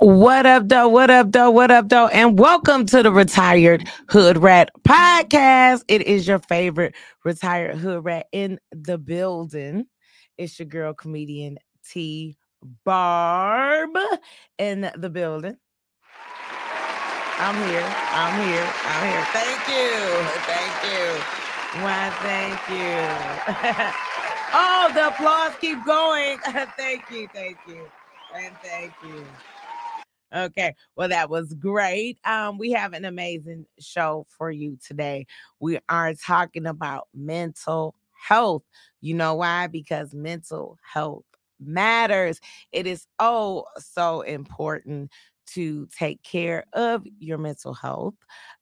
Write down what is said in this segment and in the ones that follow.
What up, though? What up, though? What up, though? And welcome to the Retired Hood Rat Podcast. It is your favorite retired hood rat in the building. It's your girl comedian T Barb in the building. I'm here. I'm here. I'm here. Thank you. Thank you. Why, thank you. oh, the applause keep going. thank you. Thank you. And thank you. Okay, well, that was great. Um, we have an amazing show for you today. We are talking about mental health. You know why? Because mental health matters. It is oh so important to take care of your mental health.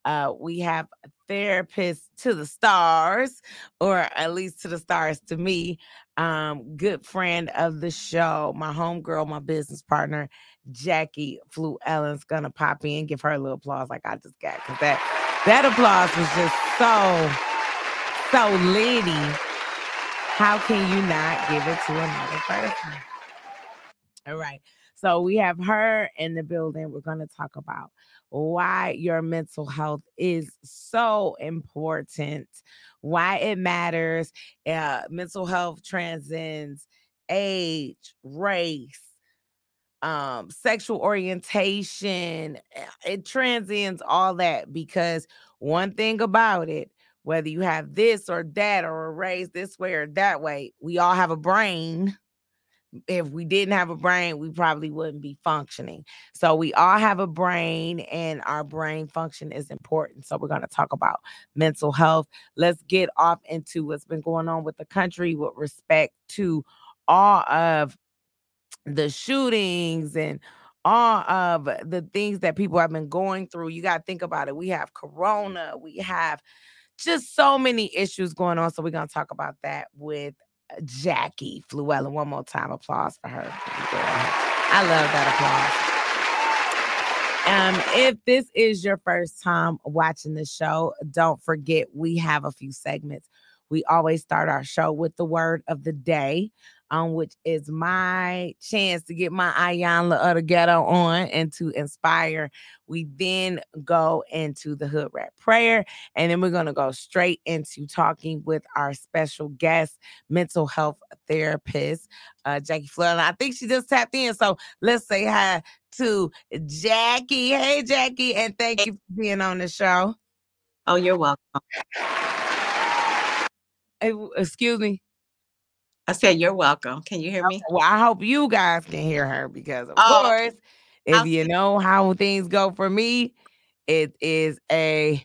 Uh, we have therapists to the stars, or at least to the stars to me. Um, good friend of the show, my homegirl, my business partner, Jackie Fluellen's gonna pop in, give her a little applause like I just got, because that that applause was just so so lady. How can you not give it to another person? All right. So we have her in the building. We're going to talk about why your mental health is so important, why it matters. Uh, mental health transcends age, race, um, sexual orientation. Eh, it transcends all that because one thing about it, whether you have this or that or raised this way or that way, we all have a brain if we didn't have a brain, we probably wouldn't be functioning. So we all have a brain, and our brain function is important. So we're going to talk about mental health. Let's get off into what's been going on with the country with respect to all of the shootings and all of the things that people have been going through. You got to think about it. We have corona, we have just so many issues going on. So we're going to talk about that with Jackie Fluellen. One more time, applause for her. I love that applause. Um, if this is your first time watching the show, don't forget we have a few segments. We always start our show with the word of the day um, which is my chance to get my Iyanla of the ghetto on and to inspire. We then go into the hood rat prayer, and then we're gonna go straight into talking with our special guest, mental health therapist, uh, Jackie Fleur. I think she just tapped in, so let's say hi to Jackie. Hey, Jackie, and thank you for being on the show. Oh, you're welcome. Excuse me. I said, You're welcome. Can you hear me? Well, I hope you guys can hear her because, of oh, course, if I'll you know how things go for me, it is a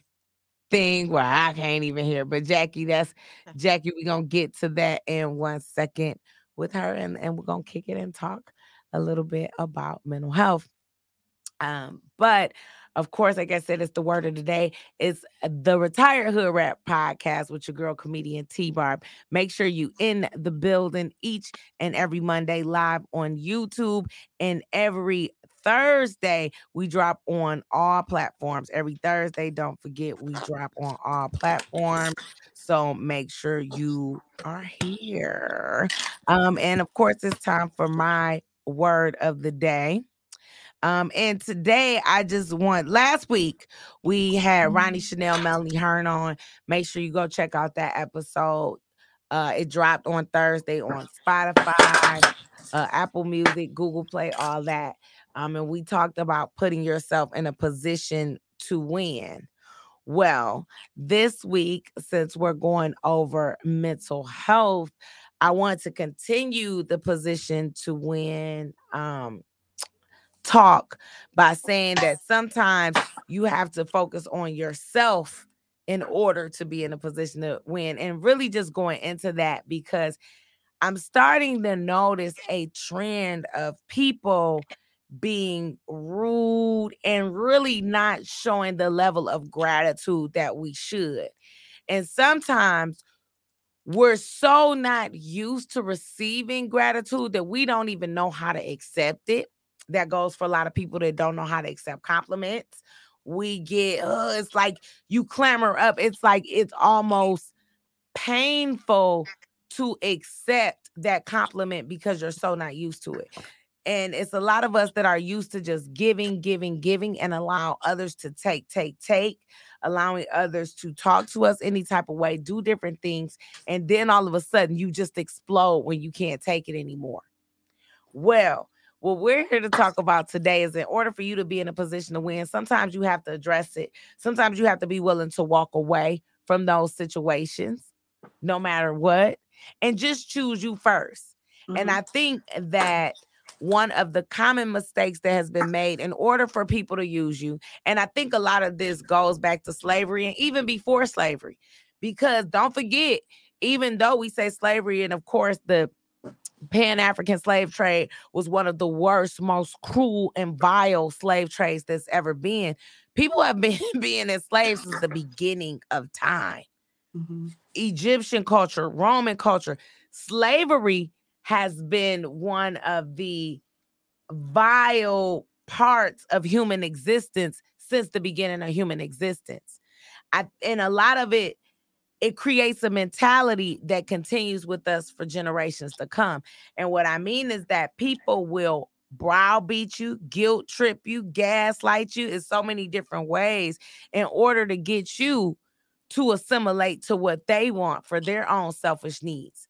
thing where I can't even hear. But Jackie, that's Jackie. We're gonna get to that in one second with her, and, and we're gonna kick it and talk a little bit about mental health. Um, but of course, like I said, it's the word of the day. It's the Retired Hood Rat podcast with your girl comedian T Barb. Make sure you in the building each and every Monday live on YouTube and every Thursday we drop on all platforms. Every Thursday, don't forget we drop on all platforms. So make sure you are here. Um, and of course, it's time for my word of the day. Um, and today I just want last week we had Ronnie mm-hmm. Chanel, Melanie Hearn on. Make sure you go check out that episode. Uh, it dropped on Thursday on Spotify, uh, Apple Music, Google Play, all that. Um, and we talked about putting yourself in a position to win. Well, this week, since we're going over mental health, I want to continue the position to win um, talk by saying that sometimes you have to focus on yourself in order to be in a position to win and really just going into that because I'm starting to notice a trend of people being rude and really not showing the level of gratitude that we should. And sometimes we're so not used to receiving gratitude that we don't even know how to accept it that goes for a lot of people that don't know how to accept compliments. We get, it's like you clamor up. It's like it's almost painful to accept that compliment because you're so not used to it. And it's a lot of us that are used to just giving, giving, giving, and allow others to take, take, take, allowing others to talk to us any type of way, do different things. And then all of a sudden you just explode when you can't take it anymore. Well, what we're here to talk about today is in order for you to be in a position to win, sometimes you have to address it. Sometimes you have to be willing to walk away from those situations, no matter what, and just choose you 1st mm-hmm. And I think that one of the common mistakes that has been made in order for people to use you, and I think a lot of this goes back to slavery and even before slavery, because don't forget, even though we say slavery, and of course, the Pan African slave trade was one of the worst, most cruel and vile slave trades that's ever been. People have been being enslaved since the beginning of time. Mm-hmm. Egyptian culture, Roman culture, slavery has been one of the vile parts of human existence since the beginning of human existence. I, and a lot of it it creates a mentality that continues with us for generations to come. And what I mean is that people will browbeat you, guilt trip you, gaslight you in so many different ways in order to get you to assimilate to what they want for their own selfish needs.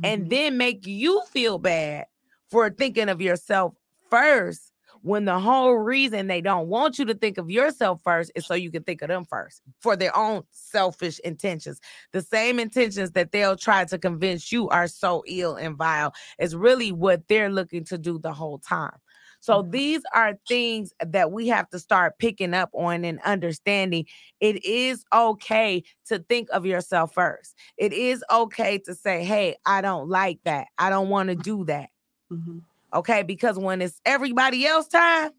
Mm-hmm. And then make you feel bad for thinking of yourself first when the whole reason they don't want you to think of yourself first is so you can think of them first for their own selfish intentions. The same intentions that they'll try to convince you are so ill and vile is really what they're looking to do the whole time. So mm-hmm. these are things that we have to start picking up on and understanding. It is okay to think of yourself first. It is okay to say, "Hey, I don't like that. I don't want to do that." Mm-hmm. Okay, because when it's everybody else time,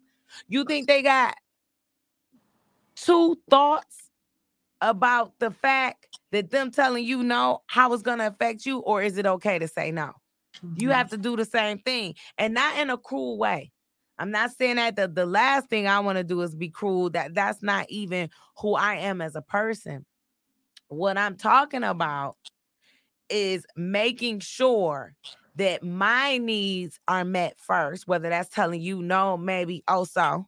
you think they got two thoughts about the fact that them telling you no, how it's gonna affect you, or is it okay to say no? Mm-hmm. You have to do the same thing and not in a cruel way. I'm not saying that the, the last thing I want to do is be cruel. That that's not even who I am as a person. What I'm talking about is making sure that my needs are met first, whether that's telling you no, maybe also,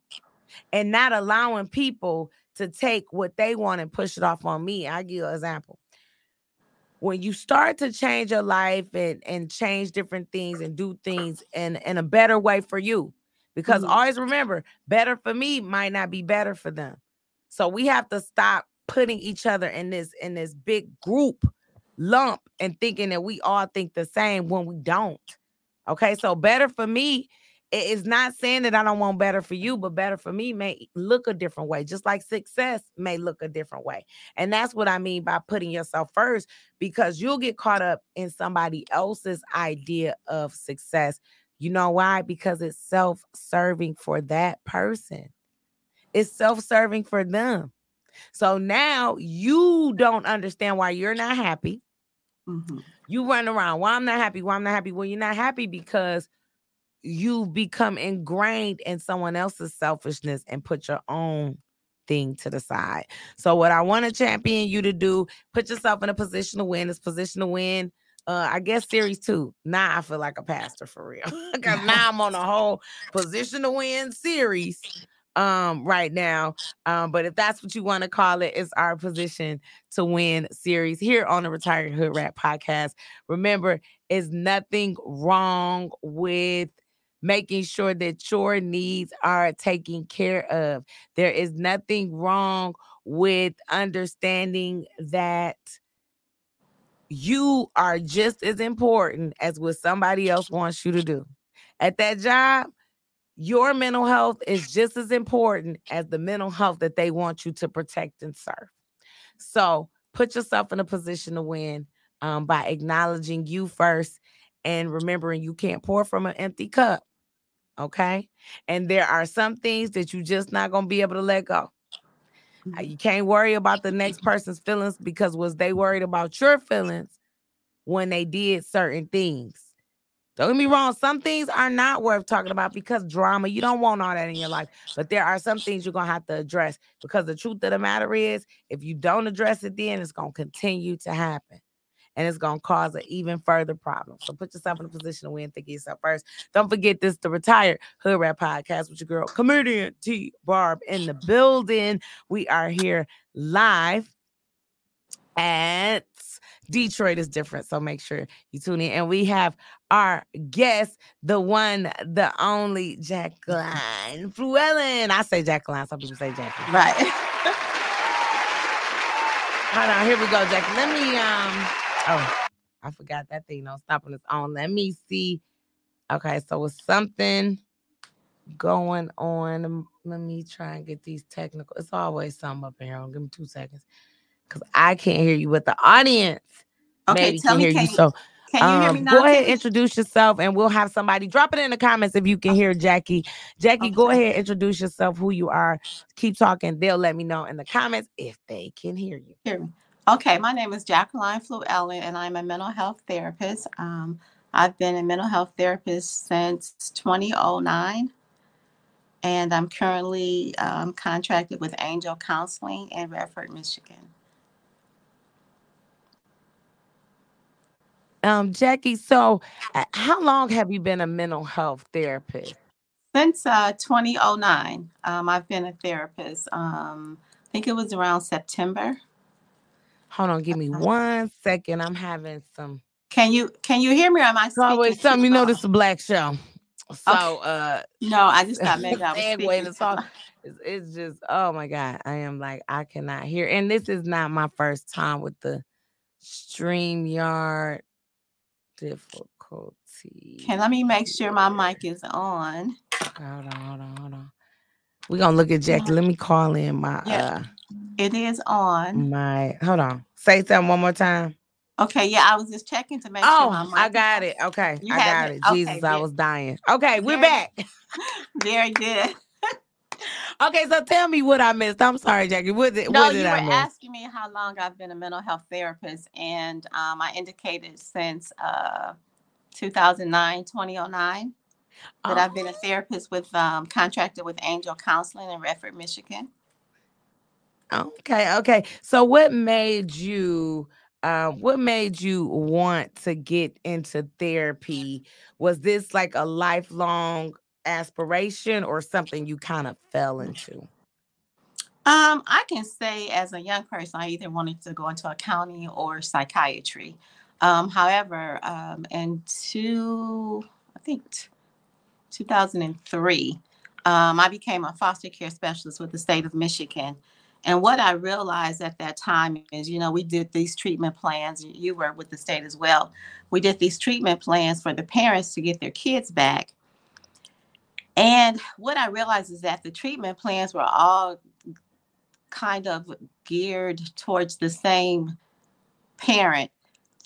and not allowing people to take what they want and push it off on me. i give you an example. When you start to change your life and, and change different things and do things in, in a better way for you, because mm-hmm. always remember, better for me might not be better for them. So we have to stop putting each other in this in this big group lump and thinking that we all think the same when we don't. Okay, so better for me is not saying that I don't want better for you, but better for me may look a different way, just like success may look a different way. And that's what I mean by putting yourself first, because you'll get caught up in somebody else's idea of success. You know why? Because it's self serving for that person, it's self serving for them. So now you don't understand why you're not happy. Mm-hmm. You run around. Why I'm not happy? Why I'm not happy? Well, you're not happy because you've become ingrained in someone else's selfishness and put your own thing to the side. So, what I want to champion you to do, put yourself in a position to win. This position to win. Uh, I guess series two. Now I feel like a pastor for real. Because now I'm on a whole position to win series um right now. Um, but if that's what you want to call it, it's our position to win series here on the Retired Hood Rat podcast. Remember, is nothing wrong with making sure that your needs are taken care of. There is nothing wrong with understanding that you are just as important as what somebody else wants you to do. At that job, your mental health is just as important as the mental health that they want you to protect and serve. So put yourself in a position to win um, by acknowledging you first and remembering you can't pour from an empty cup. Okay. And there are some things that you just not going to be able to let go. Uh, you can't worry about the next person's feelings because was they worried about your feelings when they did certain things don't get me wrong, some things are not worth talking about because drama, you don't want all that in your life. But there are some things you're going to have to address because the truth of the matter is, if you don't address it, then it's going to continue to happen. and it's gonna cause an even further problem. So put yourself in a position to win. Think of yourself first. Don't forget this: the retired Hood Rat Podcast with your girl comedian T Barb in the building. We are here live at Detroit is different, so make sure you tune in. And we have our guest, the one, the only Jacqueline Fluellen. I say Jacqueline, some people say Jacqueline. Right. Hold on, here we go, Jackie. Let me um oh I forgot that thing don't stop on its own. Let me see. Okay, so it's something going on. Let me try and get these technical. It's always something up in here. Give me two seconds. Cause I can't hear you, but the audience Okay, maybe tell can me, hear can you. you- So Can you hear um, me now? go ahead, Tiffany? introduce yourself, and we'll have somebody drop it in the comments if you can hear Jackie. Jackie, go ahead, introduce yourself, who you are. Keep talking. They'll let me know in the comments if they can hear you. Hear me. Okay, my name is Jacqueline Fluellen, and I'm a mental health therapist. Um, I've been a mental health therapist since 2009, and I'm currently um, contracted with Angel Counseling in Redford, Michigan. Um, Jackie, so uh, how long have you been a mental health therapist? Since uh, 2009, um, I've been a therapist. Um, I think it was around September. Hold on, give me Uh-huh. one second. I'm having some Can you can you hear me? Or am I always something. You know, this is a black show. So uh No, I just got maybe I was speaking. to talk. It's, it's just oh my god, I am like I cannot hear. And this is not my first time with the StreamYard difficulty. Okay, let me make sure my mic is on. Hold on, hold on, hold on. We're gonna look at Jackie. Let me call in my Yeah. It is on. uh my hold on. Say something one more time. Okay, yeah, I was just checking to make sure Oh, my mic I got it. Okay, You I got it? it. Okay, Jesus, I was dying. Okay, we're very- back. Very good. Okay, so tell me what I missed. I'm sorry, Jackie. What did, No, what you did were I miss? asking me how long I've been a mental health therapist, and um, I indicated since uh, 2009, 2009, that I've been a therapist with um, contracted with Angel Counseling in Redford, Michigan. Okay, okay. So what made you um what made you want to get into therapy? Was this like a lifelong aspiration or something you kind of fell into? Um, I can say as a young person, I either wanted to go into accounting or psychiatry. Um, however, um, in two, I think t- 2003, um, I became a foster care specialist with the state of Michigan. And what I realized at that time is, you know, we did these treatment plans. You were with the state as well. We did these treatment plans for the parents to get their kids back. And what I realized is that the treatment plans were all kind of geared towards the same parent,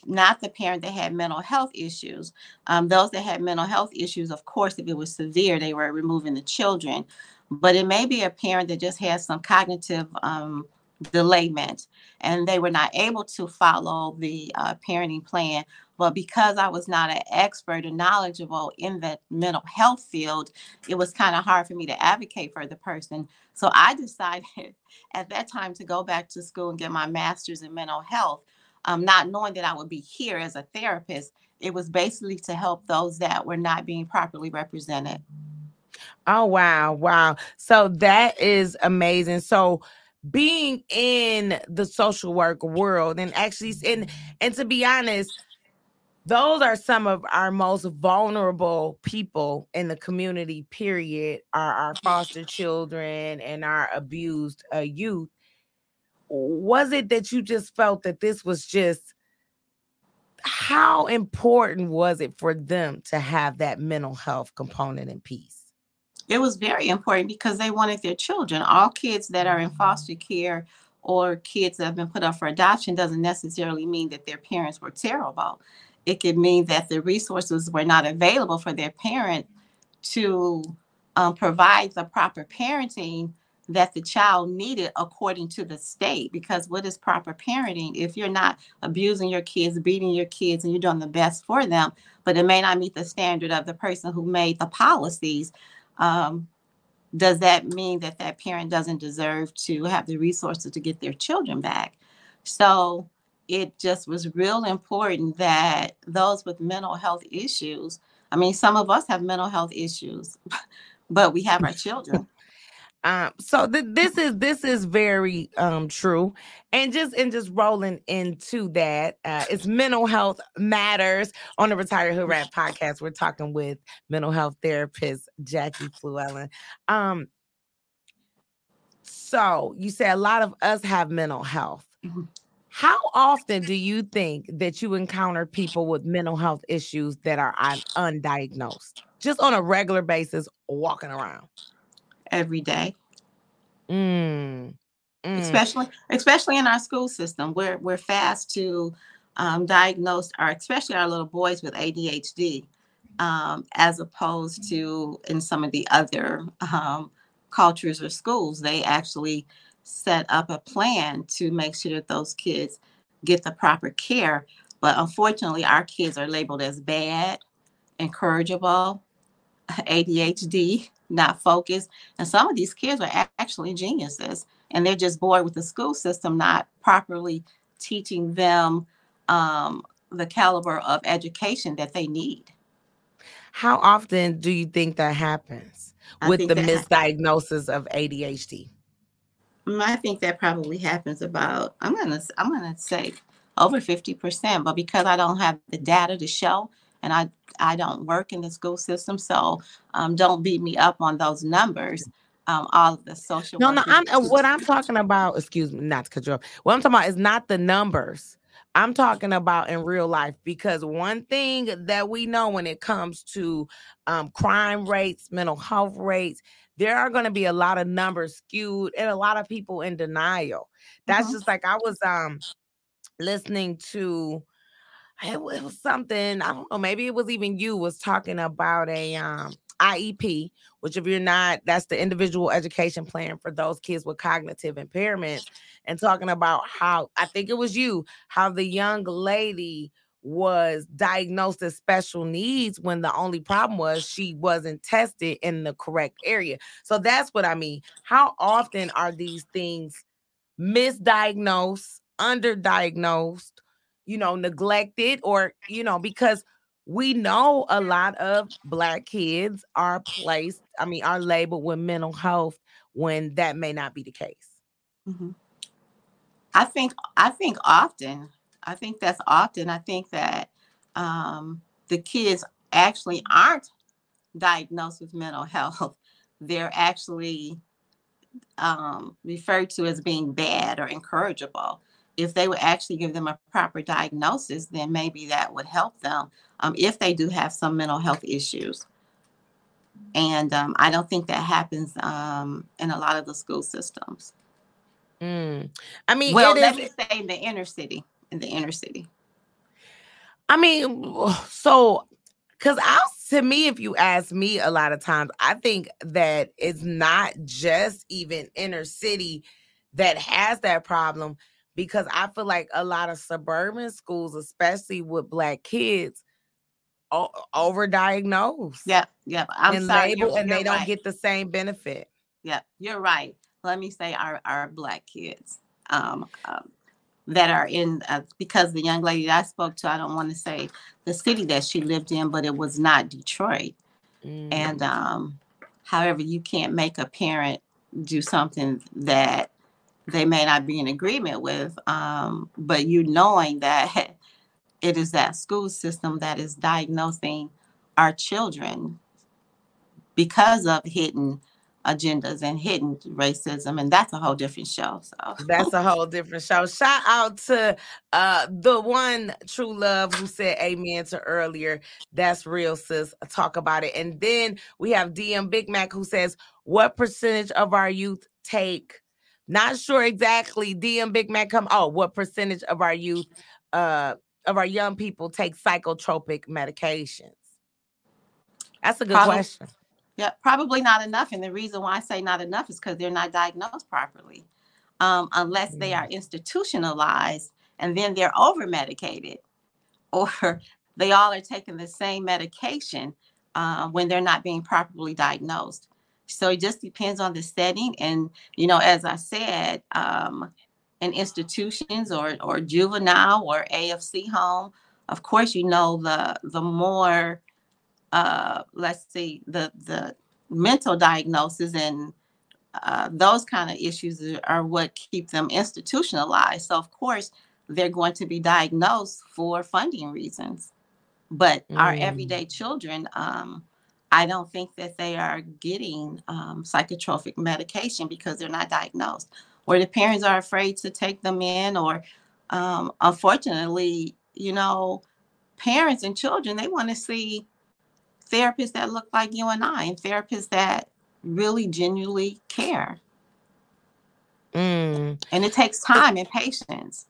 not the parent that had mental health issues. Um, those that had mental health issues, of course, if it was severe, they were removing the children. But it may be a parent that just has some cognitive um, delayment and they were not able to follow the uh, parenting plan. But because I was not an expert or knowledgeable in the mental health field, it was kind of hard for me to advocate for the person. So I decided at that time to go back to school and get my master's in mental health, um, not knowing that I would be here as a therapist. It was basically to help those that were not being properly represented. Oh wow, wow. So that is amazing. So being in the social work world and actually and and to be honest, those are some of our most vulnerable people in the community period are our foster children and our abused uh, youth. Was it that you just felt that this was just how important was it for them to have that mental health component in peace It was very important because they wanted their children. All kids that are in foster care or kids that have been put up for adoption doesn't necessarily mean that their parents were terrible. It could mean that the resources were not available for their parent to um, provide the proper parenting that the child needed according to the state. Because what is proper parenting? If you're not abusing your kids, beating your kids, and you're doing the best for them, but it may not meet the standard of the person who made the policies, um, does that mean that that parent doesn't deserve to have the resources to get their children back? So it just was real important that those with mental health issues, I mean, some of us have mental health issues, but we have our children. Um, so th- this is this is very um true, and just and just rolling into that, uh, it's mental health matters on the Retired Hood Rat podcast. We're talking with mental health therapist Jackie Fluellen. Um, so you say a lot of us have mental health. Mm-hmm. How often do you think that you encounter people with mental health issues that are undiagnosed, just on a regular basis, walking around? Every day. Mm. Mm. Especially, especially in our school system, we're we're fast to um, diagnose our, especially our little boys with ADHD, um, as opposed to in some of the other um, cultures or schools, they actually set up a plan to make sure that those kids get the proper care. But unfortunately, our kids are labeled as bad, incorrigible, ADHD, not focused. And some of these kids are actually geniuses, and they're just bored with the school system not properly teaching them um, the caliber of education that they need. How often do you think that happens with the misdiagnosis of ADHD? Mm, I think that probably happens about I'm gonna I'm gonna say over 50%, but because I don't have the data to show and I I don't work in the school system, so um, don't beat me up on those numbers. Um, all of the social. No, no. I'm uh, what I'm talking about. Excuse me, not to cut you off. What I'm talking about is not the numbers. I'm talking about in real life because one thing that we know when it comes to um, crime rates, mental health rates, there are going to be a lot of numbers skewed and a lot of people in denial. That's mm-hmm. just like I was um listening to it was something I don't know. Maybe it was even you was talking about a um IEP, which if you're not, that's the individual education plan for those kids with cognitive impairments, and talking about how I think it was you, how the young lady was diagnosed as special needs when the only problem was she wasn't tested in the correct area. So that's what I mean. How often are these things misdiagnosed, underdiagnosed, you know, neglected, or, you know, because we know a lot of black kids are placed, I mean, are labeled with mental health when that may not be the case. Mm-hmm. I think I think often I think that's often. I think that um, the kids actually aren't diagnosed with mental health. They're actually um, referred to as being bad or incorrigible. If they would actually give them a proper diagnosis, then maybe that would help them um, if they do have some mental health issues. And um, I don't think that happens um, in a lot of the school systems. Mm. I mean, well, let is, me say in the inner city in the inner city? I mean, so because I to me, if you ask me a lot of times, I think that it's not just even inner city that has that problem because I feel like a lot of suburban schools, especially with black kids, o- overdiagnosed. Yeah, yeah. I'm and sorry, label, and they don't get the same benefit. Yeah, you're right. Let me say our our black kids. Um, um, that are in uh, because the young lady I spoke to, I don't want to say the city that she lived in, but it was not Detroit. Mm. And um, however, you can't make a parent do something that they may not be in agreement with, um, but you knowing that it is that school system that is diagnosing our children because of hidden agendas and hidden racism and that's a whole different show so. That's a whole different show. Shout out to uh the one true love who said amen to earlier. That's real sis. Talk about it. And then we have dm big mac who says what percentage of our youth take not sure exactly dm big mac come oh what percentage of our youth uh of our young people take psychotropic medications that's a good Probably. question yeah, probably not enough. And the reason why I say not enough is because they're not diagnosed properly, um, unless they are mm. institutionalized and then they're over medicated, or they all are taking the same medication uh, when they're not being properly diagnosed. So it just depends on the setting. And, you know, as I said, um, in institutions or or juvenile or AFC home, of course, you know the the more uh, let's see the the mental diagnosis and uh, those kind of issues are what keep them institutionalized. So of course they're going to be diagnosed for funding reasons. But mm. our everyday children, um, I don't think that they are getting um, psychotropic medication because they're not diagnosed, or the parents are afraid to take them in, or um, unfortunately, you know, parents and children they want to see therapists that look like you and I, and therapists that really genuinely care. Mm. And it takes time and patience.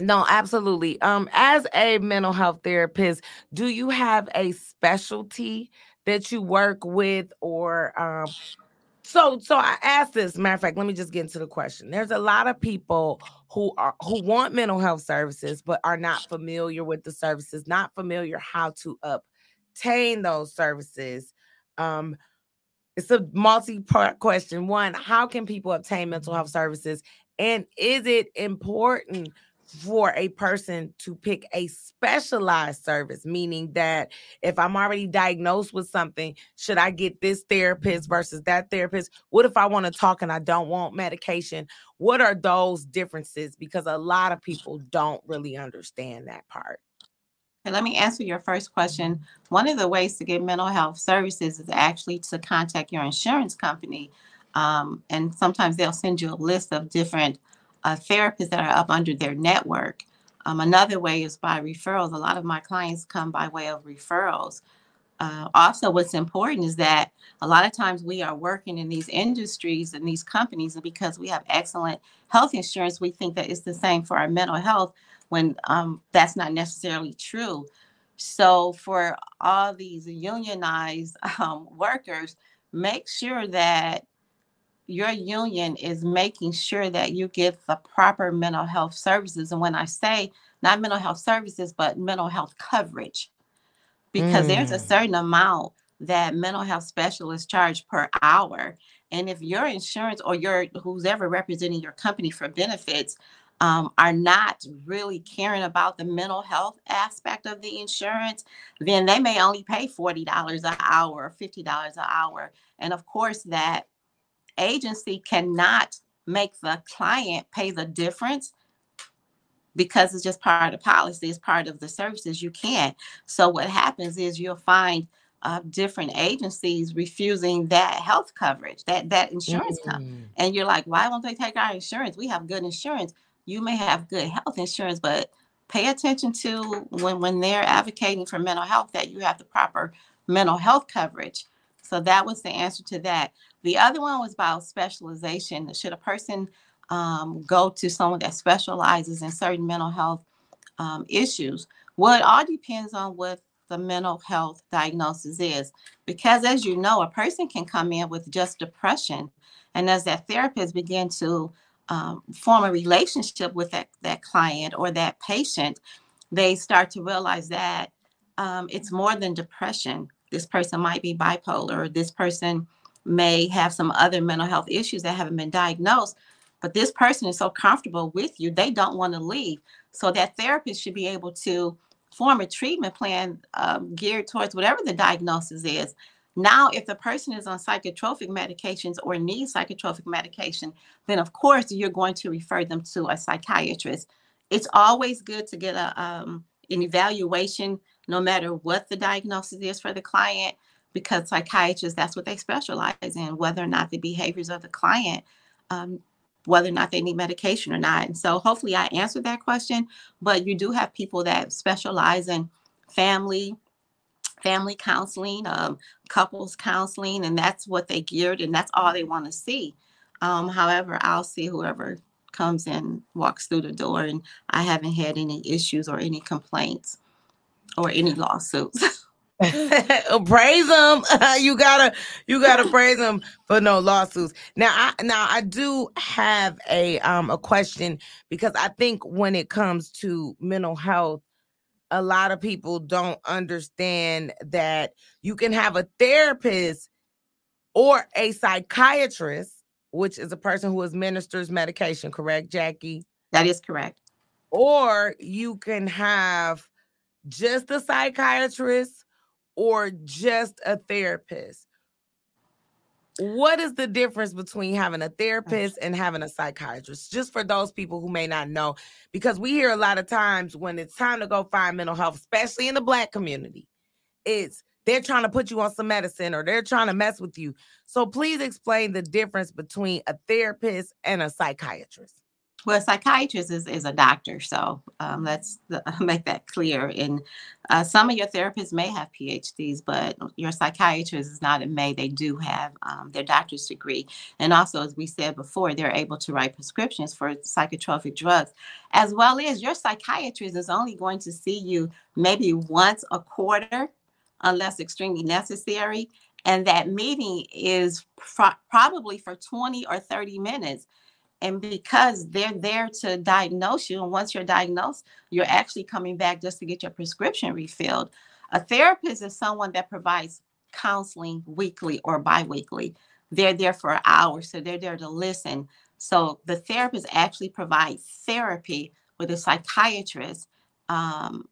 No, absolutely. Um, as a mental health therapist, do you have a specialty that you work with, or um, so? So I asked this. Matter of fact, let me just get into the question. There's a lot of people who are who want mental health services, but are not familiar with the services, not familiar how to obtain those services. Um, it's a multi-part question. One, how can people obtain mental health services? And is it important for a person to pick a specialized service, meaning that if I'm already diagnosed with something, should I get this therapist versus that therapist? What if I want to talk and I don't want medication? What are those differences? Because a lot of people don't really understand that part. Let me answer your first question. One of the ways to get mental health services is actually to contact your insurance company. Um, and sometimes they'll send you a list of different uh, therapists that are up under their network. Um, another way is by referrals. A lot of my clients come by way of referrals. Uh, also, what's important is that a lot of times we are working in these industries and these companies, and because we have excellent health insurance, we think that it's the same for our mental health when um, that's not necessarily true. So, for all these unionized um, workers, make sure that your union is making sure that you get the proper mental health services. And when I say not mental health services, but mental health coverage, because mm. there's a mm. certain amount that mental health specialists charge per hour. And if your insurance or your who's ever representing your company for benefits um, are not really caring about the mental health aspect of the insurance, then they may only pay $40 an hour or $50 an hour. And of course, that agency cannot make the client pay the difference because it's just part of the policy, it's part of the services. You can't. So what happens is you'll find uh, different agencies refusing that health coverage, that that insurance mm. and you're like, why won't they take our insurance? We have good insurance. You may have good health insurance, but pay attention to when when they're advocating for mental health that you have the proper mental health coverage. So that was the answer to that. The other one was about specialization. Should a person um, go to someone that specializes in certain mental health um, issues? Well, it all depends on what the mental health diagnosis is. Because as you know, a person can come in with just depression. And as that therapist begin to um, form a relationship with that, that client or that patient, they start to realize that um, it's more than depression. This person might be bipolar, or this person may have some other mental health issues that haven't been diagnosed, but this person is so comfortable with you, they don't want to leave. So that therapist should be able to form a treatment plan um, geared towards whatever the diagnosis is. Now, if the person is on psychotropic medications or needs psychotropic medication, then of course you're going to refer them to a psychiatrist. It's always good to get a um, an evaluation, no matter what the diagnosis is for the client, because psychiatrists, that's what they specialize in, whether or not the behaviors of the client, um, whether or not they need medication or not. And so hopefully I answered that question, but you do have people that specialize in family, family counseling, um, couples counseling, and that's what they geared and that's all they want to see. Um, however, I'll see whoever comes in, walks through the door, and I haven't had any issues or any complaints or any lawsuits. praise them. you gotta, you gotta praise them for no lawsuits. Now, I now I do have a um a question because I think when it comes to mental health, a lot of people don't understand that you can have a therapist or a psychiatrist which is a person who administers medication, correct, Jackie? That is correct. Or you can have just a psychiatrist or just a therapist. What is the difference between having a therapist and having a psychiatrist? Just for those people who may not know, because we hear a lot of times when it's time to go find mental health, especially in the Black community, it's they're trying to put you on some medicine or they're trying to mess with you. So please explain the difference between a therapist and a psychiatrist. Well, a psychiatrist is, is a doctor, so um, let's make that clear. And uh, some of your therapists may have PhDs, but your psychiatrist is not. It may they do have um, their doctor's degree, and also, as we said before, they're able to write prescriptions for psychotropic drugs, as well as your psychiatrist is only going to see you maybe once a quarter, unless extremely necessary. And that meeting is pro- probably for 20 or 30 minutes and because they're there to diagnose you and once you're diagnosed you're actually coming back just to get your prescription refilled. A therapist is someone that provides counseling weekly or biweekly. They're there for hours, so they're there to listen. So the therapist actually provides therapy with a psychiatrist um,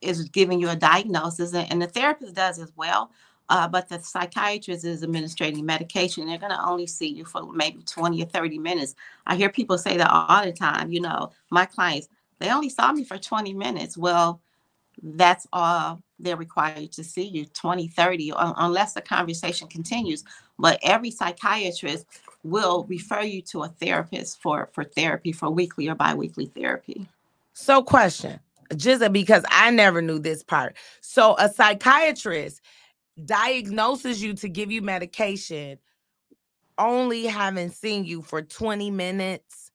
is giving you a diagnosis and the therapist does as well uh, but the psychiatrist is administering medication. They're going to only see you for maybe 20 or 30 minutes. I hear people say that all the time. You know, my clients, they only saw me for 20 minutes. Well, that's all they're required to see you 20, 30, unless the conversation continues. But every psychiatrist will refer you to a therapist for, for therapy, for weekly or biweekly therapy. So, question just because I never knew this part. So, a psychiatrist diagnoses you to give you medication only having seen you for 20 minutes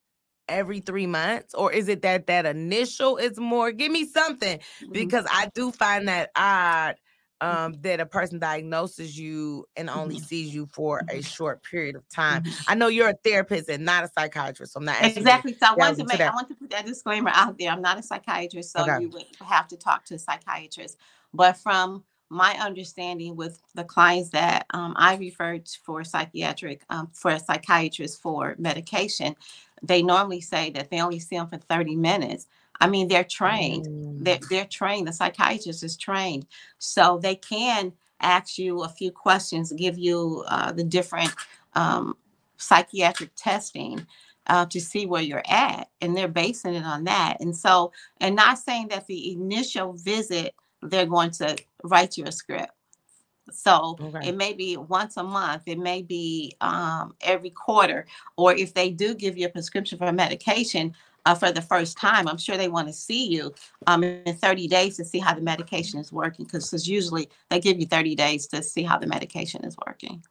every three months or is it that that initial is more give me something mm-hmm. because i do find that odd um, that a person diagnoses you and only mm-hmm. sees you for a short period of time. Mm-hmm. I know you're a therapist and not a psychiatrist. So I'm not exactly. So I want to make I want to put that disclaimer out there. I'm not a psychiatrist, so okay. you would have to talk to a psychiatrist. But from my understanding with the clients that um, I referred for psychiatric, um, for a psychiatrist for medication, they normally say that they only see them for 30 minutes. I mean, they're trained. Mm. They're, they're trained. The psychiatrist is trained. So they can ask you a few questions, give you uh, the different um, psychiatric testing uh, to see where you're at. And they're basing it on that. And so, and not saying that the initial visit they're going to write your script. So okay. it may be once a month, it may be um, every quarter, or if they do give you a prescription for medication uh, for the first time, I'm sure they want to see you um, in 30 days to see how the medication is working. Because usually they give you 30 days to see how the medication is working.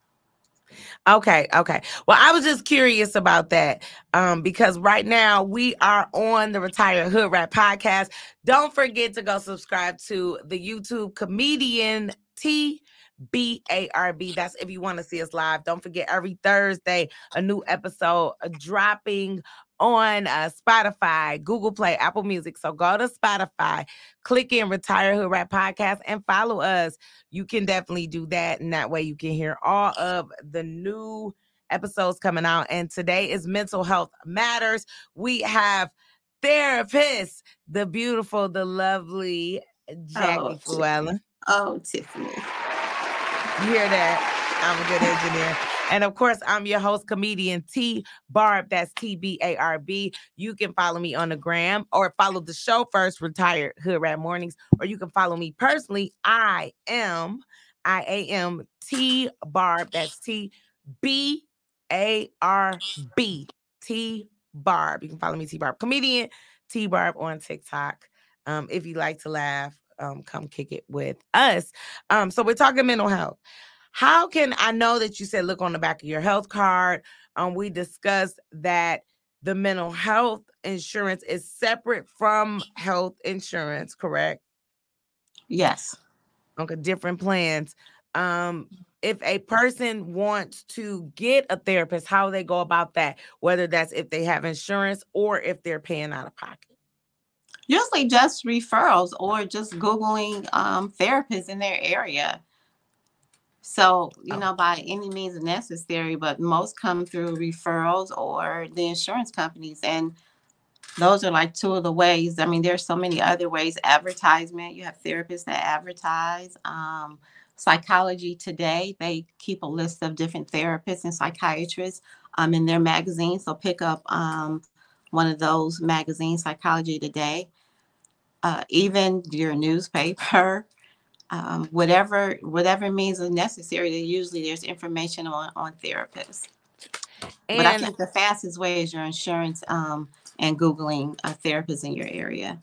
Okay, okay. Well, I was just curious about that um, because right now we are on the Retired Hood Rat podcast. Don't forget to go subscribe to the YouTube comedian T B A R B. That's if you want to see us live. Don't forget every Thursday a new episode dropping on uh, Spotify, Google Play, Apple Music. So go to Spotify, click in Retire Hood Rat Podcast, and follow us. You can definitely do that. And that way you can hear all of the new episodes coming out. And today is Mental Health Matters. We have therapist, the beautiful, the lovely Jackie oh, Fluellen. Oh, Tiffany. You hear that? I'm a good engineer. And of course, I'm your host, comedian T Barb. That's T B A R B. You can follow me on the gram or follow the show first, Retired Hood Rat Mornings, or you can follow me personally. I am I A M T Barb. That's T B A R B. T Barb. You can follow me, T Barb, comedian T Barb on TikTok. Um, if you like to laugh, um, come kick it with us. Um, so we're talking mental health. How can I know that you said look on the back of your health card? Um, we discussed that the mental health insurance is separate from health insurance, correct? Yes. Okay, different plans. Um, if a person wants to get a therapist, how they go about that, whether that's if they have insurance or if they're paying out of pocket? Usually just referrals or just Googling um, therapists in their area So, you oh. know, by any means necessary, but most come through referrals or the insurance companies. And those are like two of the ways. I mean, there's so many other ways. Advertisement, you have therapists that advertise. Um, Psychology Today, they keep a list of different therapists and psychiatrists um, in their magazine. So pick up um, one of those magazines, Psychology Today. Uh, even your newspaper, um, whatever whatever means is necessary. Usually, there's information on on therapists. And but I think the fastest way is your insurance um, and googling a therapist in your area.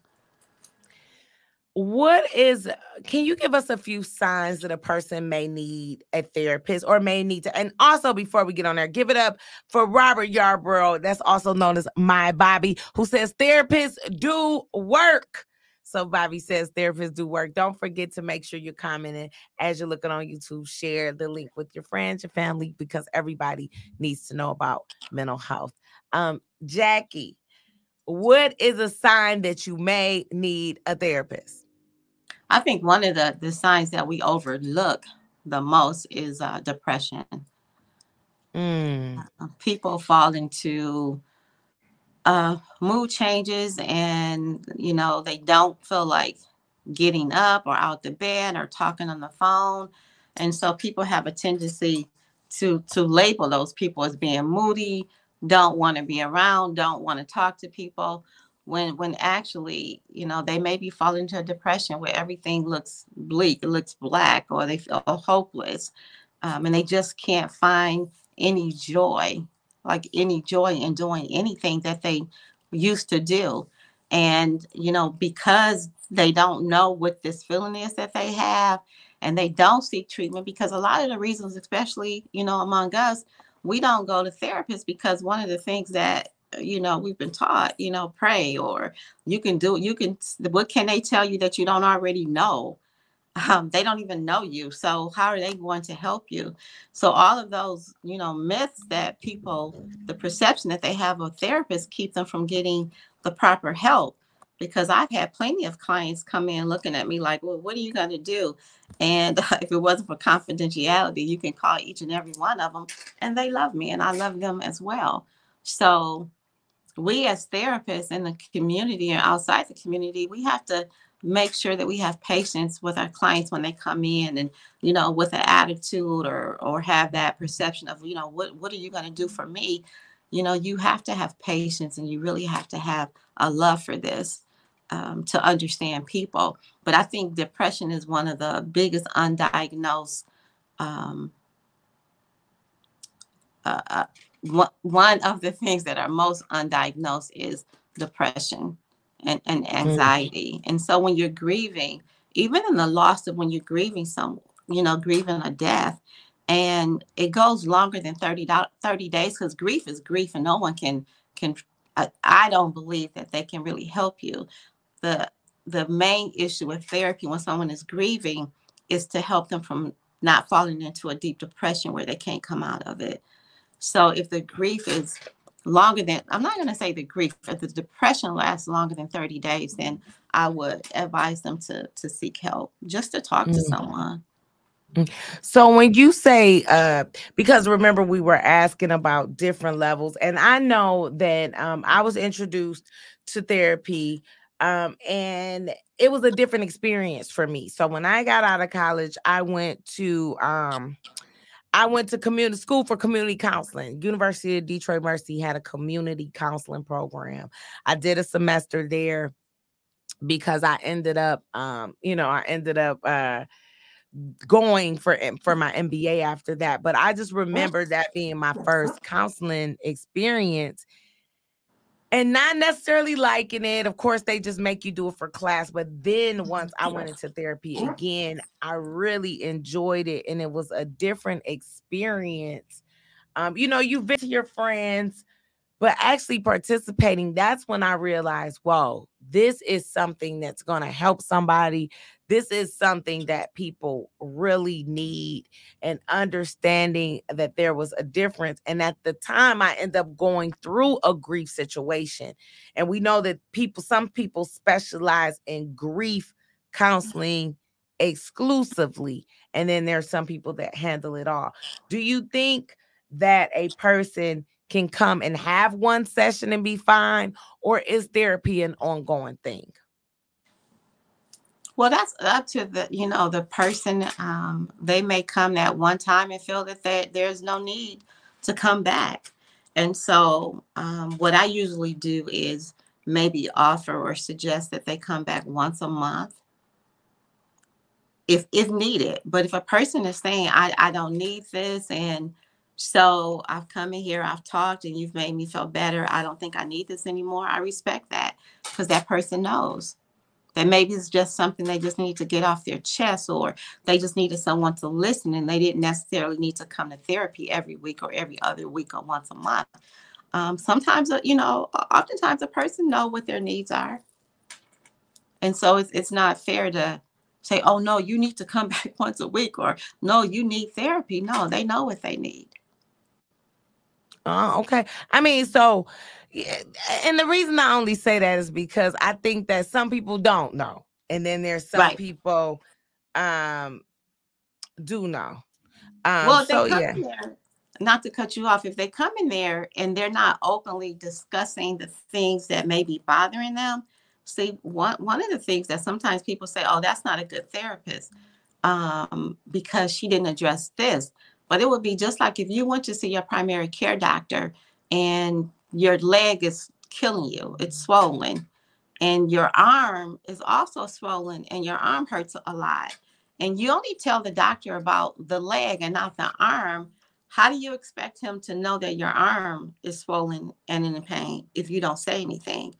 What is? Can you give us a few signs that a person may need a therapist or may need to? And also, before we get on there, give it up for Robert Yarbrough, that's also known as My Bobby, who says therapists do work. So Bobby says therapists do work. Don't forget to make sure you're commenting as you're looking on YouTube. Share the link with your friends, your family, because everybody needs to know about mental health. Um, Jackie, what is a sign that you may need a therapist? I think one of the, the signs that we overlook the most is uh, depression. Mm. People fall into uh, mood changes and you know they don't feel like getting up or out the bed or talking on the phone. And so people have a tendency to to label those people as being moody don't want to be around don't want to talk to people when when actually you know they may be falling into a depression where everything looks bleak it looks black or they feel hopeless um, and they just can't find any joy like any joy in doing anything that they used to do. And, you know, because they don't know what this feeling is that they have and they don't seek treatment, because a lot of the reasons, especially, you know, among us, we don't go to therapists because one of the things that you know we've been taught you know pray or you can do you can what can they tell you that you don't already know um, they don't even know you so how are they going to help you? So all of those you know myths that people the perception that they have of therapists keep them from getting the proper help because i've had plenty of clients come in looking at me like well what are you going to do? And if it wasn't for confidentiality you can call each and every one of them and they love me and i love them as well. So we as therapists in the community and outside the community we have to make sure that we have patience with our clients when they come in and you know with an attitude or or have that perception of you know what what are you going to do for me? You know you have to have patience and you really have to have a love for this um, to understand people. But i think depression is one of the biggest undiagnosed um, uh, uh, one of the things that are most undiagnosed is depression and, and mm. anxiety. Mm. And so when you're grieving, even in the loss of when you're grieving some, you know, grieving a death, and it goes longer than 30, 30 days because grief is grief and no one can can I, I don't believe that they can really help you. The the main issue with therapy when someone is grieving is to help them from not falling into a deep depression where they can't come out of it. So if the grief is longer than I'm not going to say the grief, if the depression lasts longer than 30 days, then I would advise them to to seek help, just to talk mm. to someone. Mm. So when you say uh because remember we were asking about different levels and I know that um I was introduced to therapy um and it was a different experience for me. So when I got out of college I went to um I went to community school for community counseling. University of Detroit Mercy had a community counseling program. I did a semester there because I ended up um, you know, I ended up uh going for for my MBA after that. But I just remember that being my first counseling experience and not necessarily liking it. Of course, they just make you do it for class. But then once I went into therapy again, I really enjoyed it, and it was a different experience. Um, you know, you visit your friends, but actually participating, that's when I realized, whoa, this is something that's going to help somebody. This is something that people really need and understanding that there was a difference. And at the time, I ended up going through a grief situation. And we know that people, some people specialize in grief counseling exclusively. and then there's some people that handle it all. Do you think that a person can come and have one session and be fine, or is therapy an ongoing thing? Well, that's up to the you know the person. Um, they may come that one time and feel that they, there's no need to come back, and so um, what I usually do is maybe offer or suggest that they come back once a month if if needed. But if a person is saying I I don't need this and so I've come in here, I've talked, and you've made me feel better. I don't think I need this anymore. I respect that because that person knows that maybe it's just something they just need to get off their chest or they just needed someone to listen and they didn't necessarily need to come to therapy every week or every other week or once a month. Um, sometimes uh, you know oftentimes a person know what their needs are. And so it's, it's not fair to say oh no you need to come back once a week or no you need therapy. No they know what they need Oh, okay. I mean, so, and the reason I only say that is because I think that some people don't know, and then there's some right. people um do know. Um, well, so yeah. There, not to cut you off, if they come in there and they're not openly discussing the things that may be bothering them, see one one of the things that sometimes people say, "Oh, that's not a good therapist," um, because she didn't address this. But it would be just like if you went to see your primary care doctor and your leg is killing you, it's mm-hmm. swollen, and your arm is also swollen and your arm hurts a lot. And you only tell the doctor about the leg and not the arm. How do you expect him to know that your arm is swollen and in pain if you don't say anything?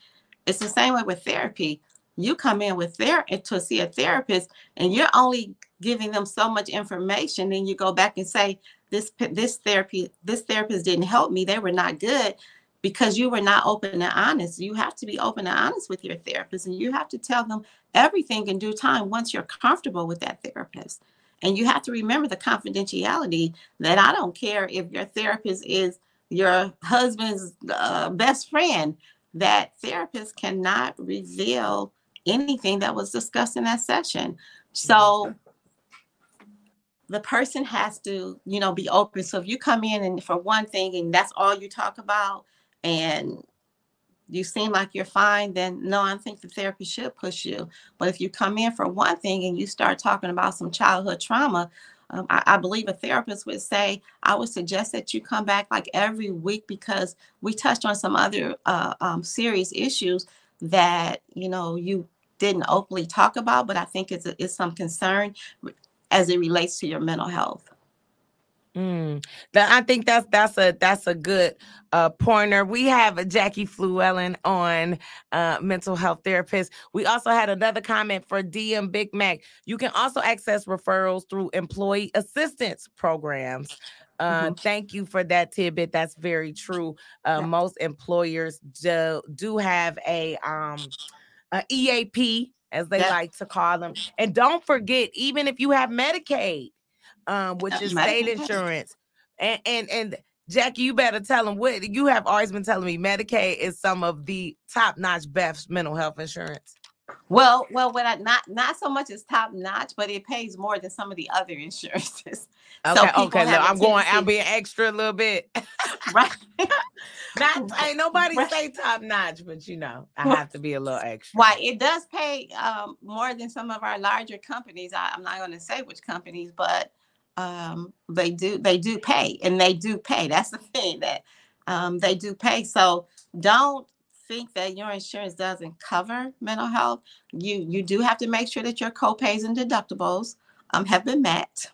It's the same way with therapy. You come in with therapy to see a therapist, and you're only giving them so much information then you go back and say this this therapy this therapist didn't help me. They were not good. Because you were not open and honest. You have to be open and honest with your therapist and you have to tell them everything in due time once you're comfortable with that therapist. And you have to remember the confidentiality that i don't care if your therapist is your husband's uh, best friend. That therapist cannot reveal anything that was discussed in that session. So the person has to, you know, be open. So if you come in and for one thing and that's all you talk about and you seem like you're fine, then no, I think the therapy should push you. But if you come in for one thing and you start talking about some childhood trauma, um, I, I, believe a therapist would say, I would suggest that you come back like every week because we touched on some other uh, um, serious issues that, you know, you didn't openly talk about, but I think it's, it's some concern as it relates to your mental health. Mm. That I think that's that's a that's a good uh, pointer. We have Jackie Fluellen on uh, mental health therapist. We also had another comment for DM Big Mac. You can also access referrals through employee assistance programs. Uh, mm-hmm. Thank you for that tidbit. That's very true. Uh, yeah. Most employers do do have a um a EAP as they like to call them. And don't forget, even if you have Medicaid, um, which is state insurance, and and and Jackie, you better tell them what you have always been telling me. Medicaid is some of the top notch best mental health insurance. Well, well, what I not not so much as top notch, but it pays more than some of the other insurances. Okay, so okay. Look, I'm going. I'm being extra a little bit. right. not ain't nobody right. say top notch, but you know, I have to be a little extra. Why it does pay um, more than some of our larger companies. I, I'm not going to say which companies, but um, they do they do pay, and they do pay. That's the thing that um, they do pay. So don't think that your insurance doesn't cover mental health, you you do have to make sure that your copays and deductibles um, have been met.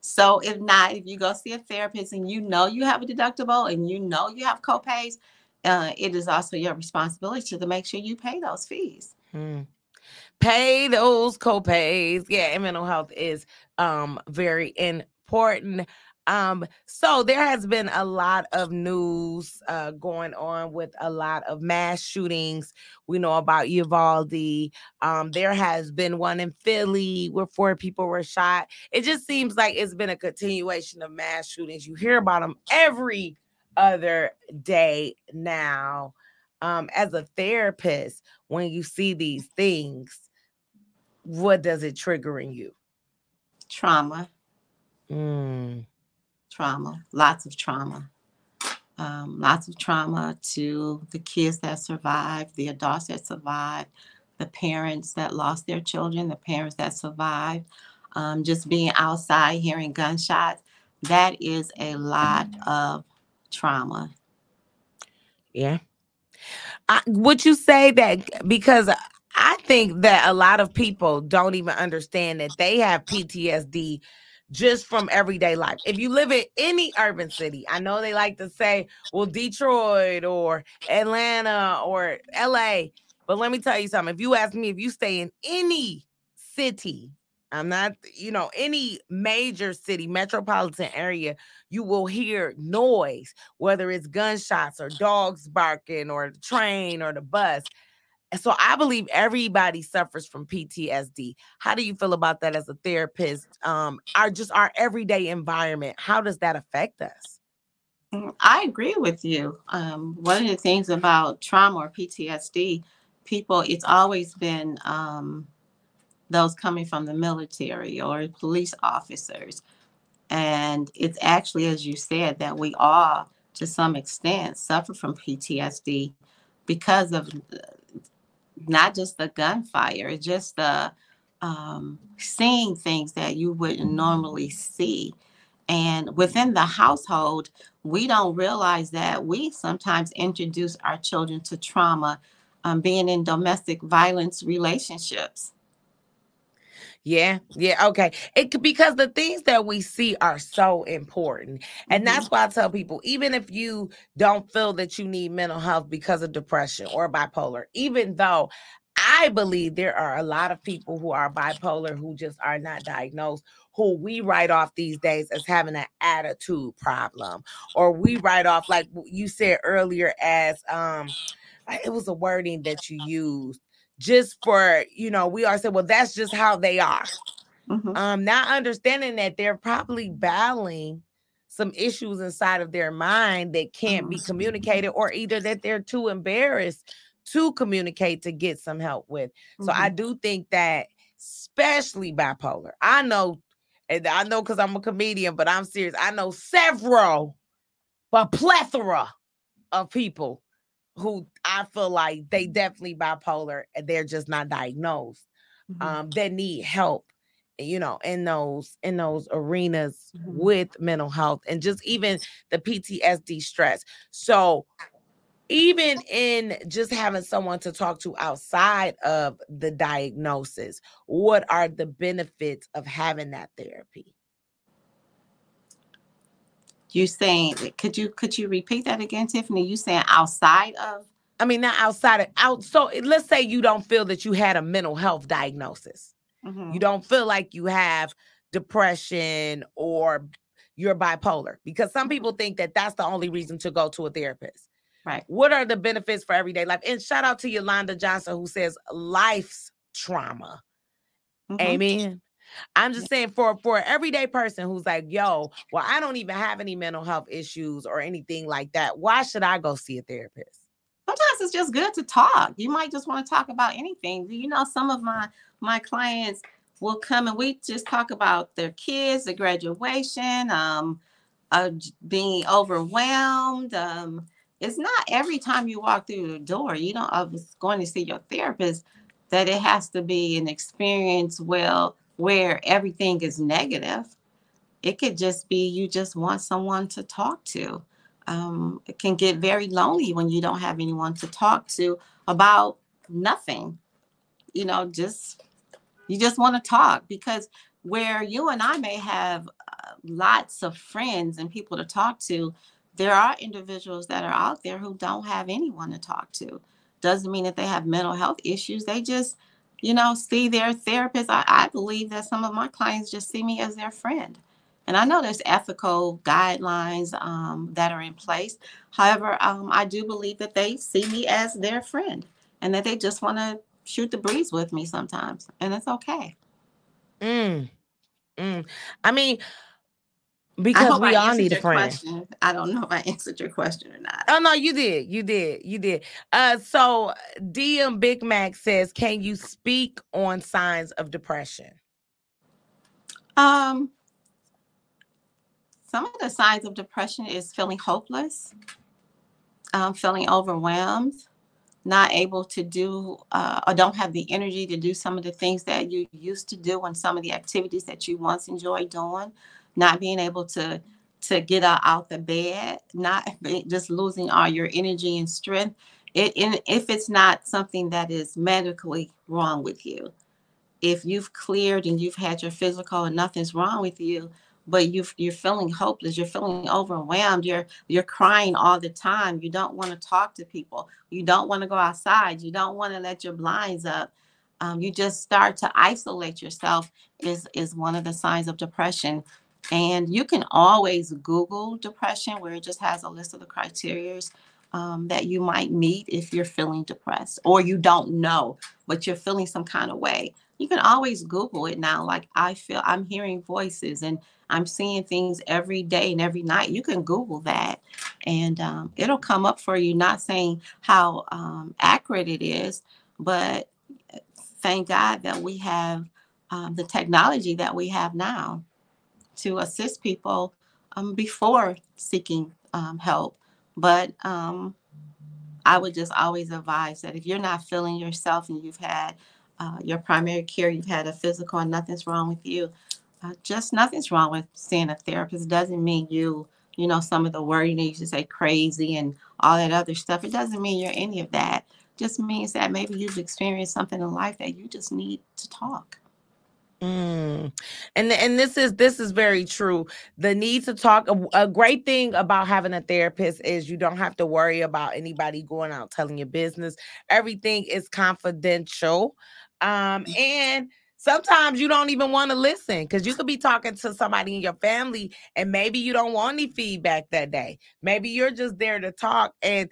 So if not, if you go see a therapist and you know you have a deductible and you know you have copays, uh, it is also your responsibility to make sure you pay those fees. Hmm. Pay those copays. Yeah, and mental health is um very important. Um, so there has been a lot of news uh, going on with a lot of mass shootings. We know about Uvalde. Um, there has been one in Philly where four people were shot. It just seems like it's been a continuation of mass shootings. You hear about them every other day now. Um, as a therapist, when you see these things, what does it trigger in you? Trauma. Mm. Trauma. Lots of trauma. Um, lots of trauma to the kids that survived, the adults that survived, the parents that lost their children, the parents that survived. Um, just being outside hearing gunshots, that is a lot of trauma. Yeah. I, would you say that because I think that a lot of people don't even understand that they have PTSD just from everyday life. If you live in any urban city, I know they like to say, well, Detroit or Atlanta or LA. But let me tell you something. If you ask me if you stay in any city, I'm not, you know, any major city, metropolitan area, you will hear noise, whether it's gunshots or dogs barking or the train or the bus. So I believe everybody suffers from PTSD. How do you feel about that as a therapist? Um, our just our everyday environment, how does that affect us? Mm, I agree with you. Um, one of the things about trauma or PTSD, people, it's always been um, those coming from the military or police officers. And it's actually, as you said, that we all, to some extent, suffer from PTSD because of not just the gunfire, just the um, seeing things that you wouldn't normally see. And within the household, we don't realize that we sometimes introduce our children to trauma um, being in domestic violence relationships. Yeah, yeah, okay. It could because the things that we see are so important. And mm-hmm. that's why I tell people, even if you don't feel that you need mental health because of depression or bipolar, even though I believe there are a lot of people who are bipolar who just are not diagnosed, who we write off these days as having an attitude problem, or we write off, like you said earlier, as um, it was a wording that you used just for you know we are saying well that's just how they are mm-hmm. um not understanding that they're probably battling some issues inside of their mind that can't mm-hmm. be communicated or either that they're too embarrassed to communicate to get some help with mm-hmm. so i mm-hmm. do think that especially bipolar i know and i know because i'm a comedian but i'm serious i know several but plethora of people who I feel like they definitely bipolar and they're just not diagnosed. Mm-hmm. Um, that need help, you know, in those in those arenas mm-hmm. with mental health and just even the PTSD stress. So even in just having someone to talk to outside of the diagnosis, what are the benefits of having that therapy? You saying could you could you repeat that again, Tiffany? You saying outside of I mean not outside of out so let's say you don't feel that you had a mental health diagnosis. Mm-hmm. You don't feel like you have depression or you're bipolar because some people think that that's the only reason to go to a therapist. Right. What are the benefits for everyday life? And shout out to Yolanda Johnson who says life's trauma. Mm-hmm. Amen. I'm just saying for for everyday person who's like, yo, well, I don't even have any mental health issues or anything like that. Why should I go see a therapist? Sometimes it's just good to talk. You might just want to talk about anything. You know, some of my my clients will come and we just talk about their kids, the graduation, um, uh, being overwhelmed. Um, it's not every time you walk through the door, you know, I was going to see your therapist, that it has to be an experience well where everything is negative. It could just be you just want someone to talk to. Um, it can get very lonely when you don't have anyone to talk to about nothing. You know, just you just want to talk because where you and I may have uh, lots of friends and people to talk to, there are individuals that are out there who don't have anyone to talk to. Doesn't mean that they have mental health issues. They just you know, see their therapist. I, I believe that some of my clients just see me as their friend. And I know there's ethical guidelines um, that are in place. However, um, I do believe that they see me as their friend and that they just want to shoot the breeze with me sometimes. And it's okay. Mm. Mm. I mean, because we all need a friend. Question. I don't know if I answered your question or not. Oh no, you did. You did. You did. Uh so DM Big Mac says, can you speak on signs of depression? Um, some of the signs of depression is feeling hopeless, um, feeling overwhelmed, not able to do uh, or don't have the energy to do some of the things that you used to do and some of the activities that you once enjoyed doing, not being able to to get out, the bed, not just losing all your energy and strength. It, if it's not something that is medically wrong with you, if you've cleared and you've had your physical and nothing's wrong with you, but you you're feeling hopeless you're feeling overwhelmed you're you're crying all the time you don't want to talk to people you don't want to go outside you don't want to let your blinds up um, you just start to isolate yourself is is one of the signs of depression and you can always google depression where it just has a list of the criterias um, that you might meet if you're feeling depressed or you don't know but you're feeling some kind of way. You can always google it now like i feel i'm hearing voices and I'm seeing things every day and every night. You can Google that and um, it'll come up for you, not saying how um, accurate it is, but thank God that we have um, the technology that we have now to assist people um, before seeking um, help. But um, I would just always advise that if you're not feeling yourself and you've had uh, your primary care, you've had a physical and nothing's wrong with you, uh, just nothing's wrong with seeing a therapist. Doesn't mean you, you know, some of the word you you to say crazy and all that other stuff. It doesn't mean you're any of that. Just means that maybe you've experienced something in life that you just need to talk. Mm. And and this is this is very true. The need to talk. A, a, great thing about having a therapist is you don't have to worry about anybody going out telling your business. Everything is confidential. Um, and Sometimes you don't even want to listen because you could be talking to somebody in your family and maybe you don't want any feedback that day. Maybe you're just there to talk. And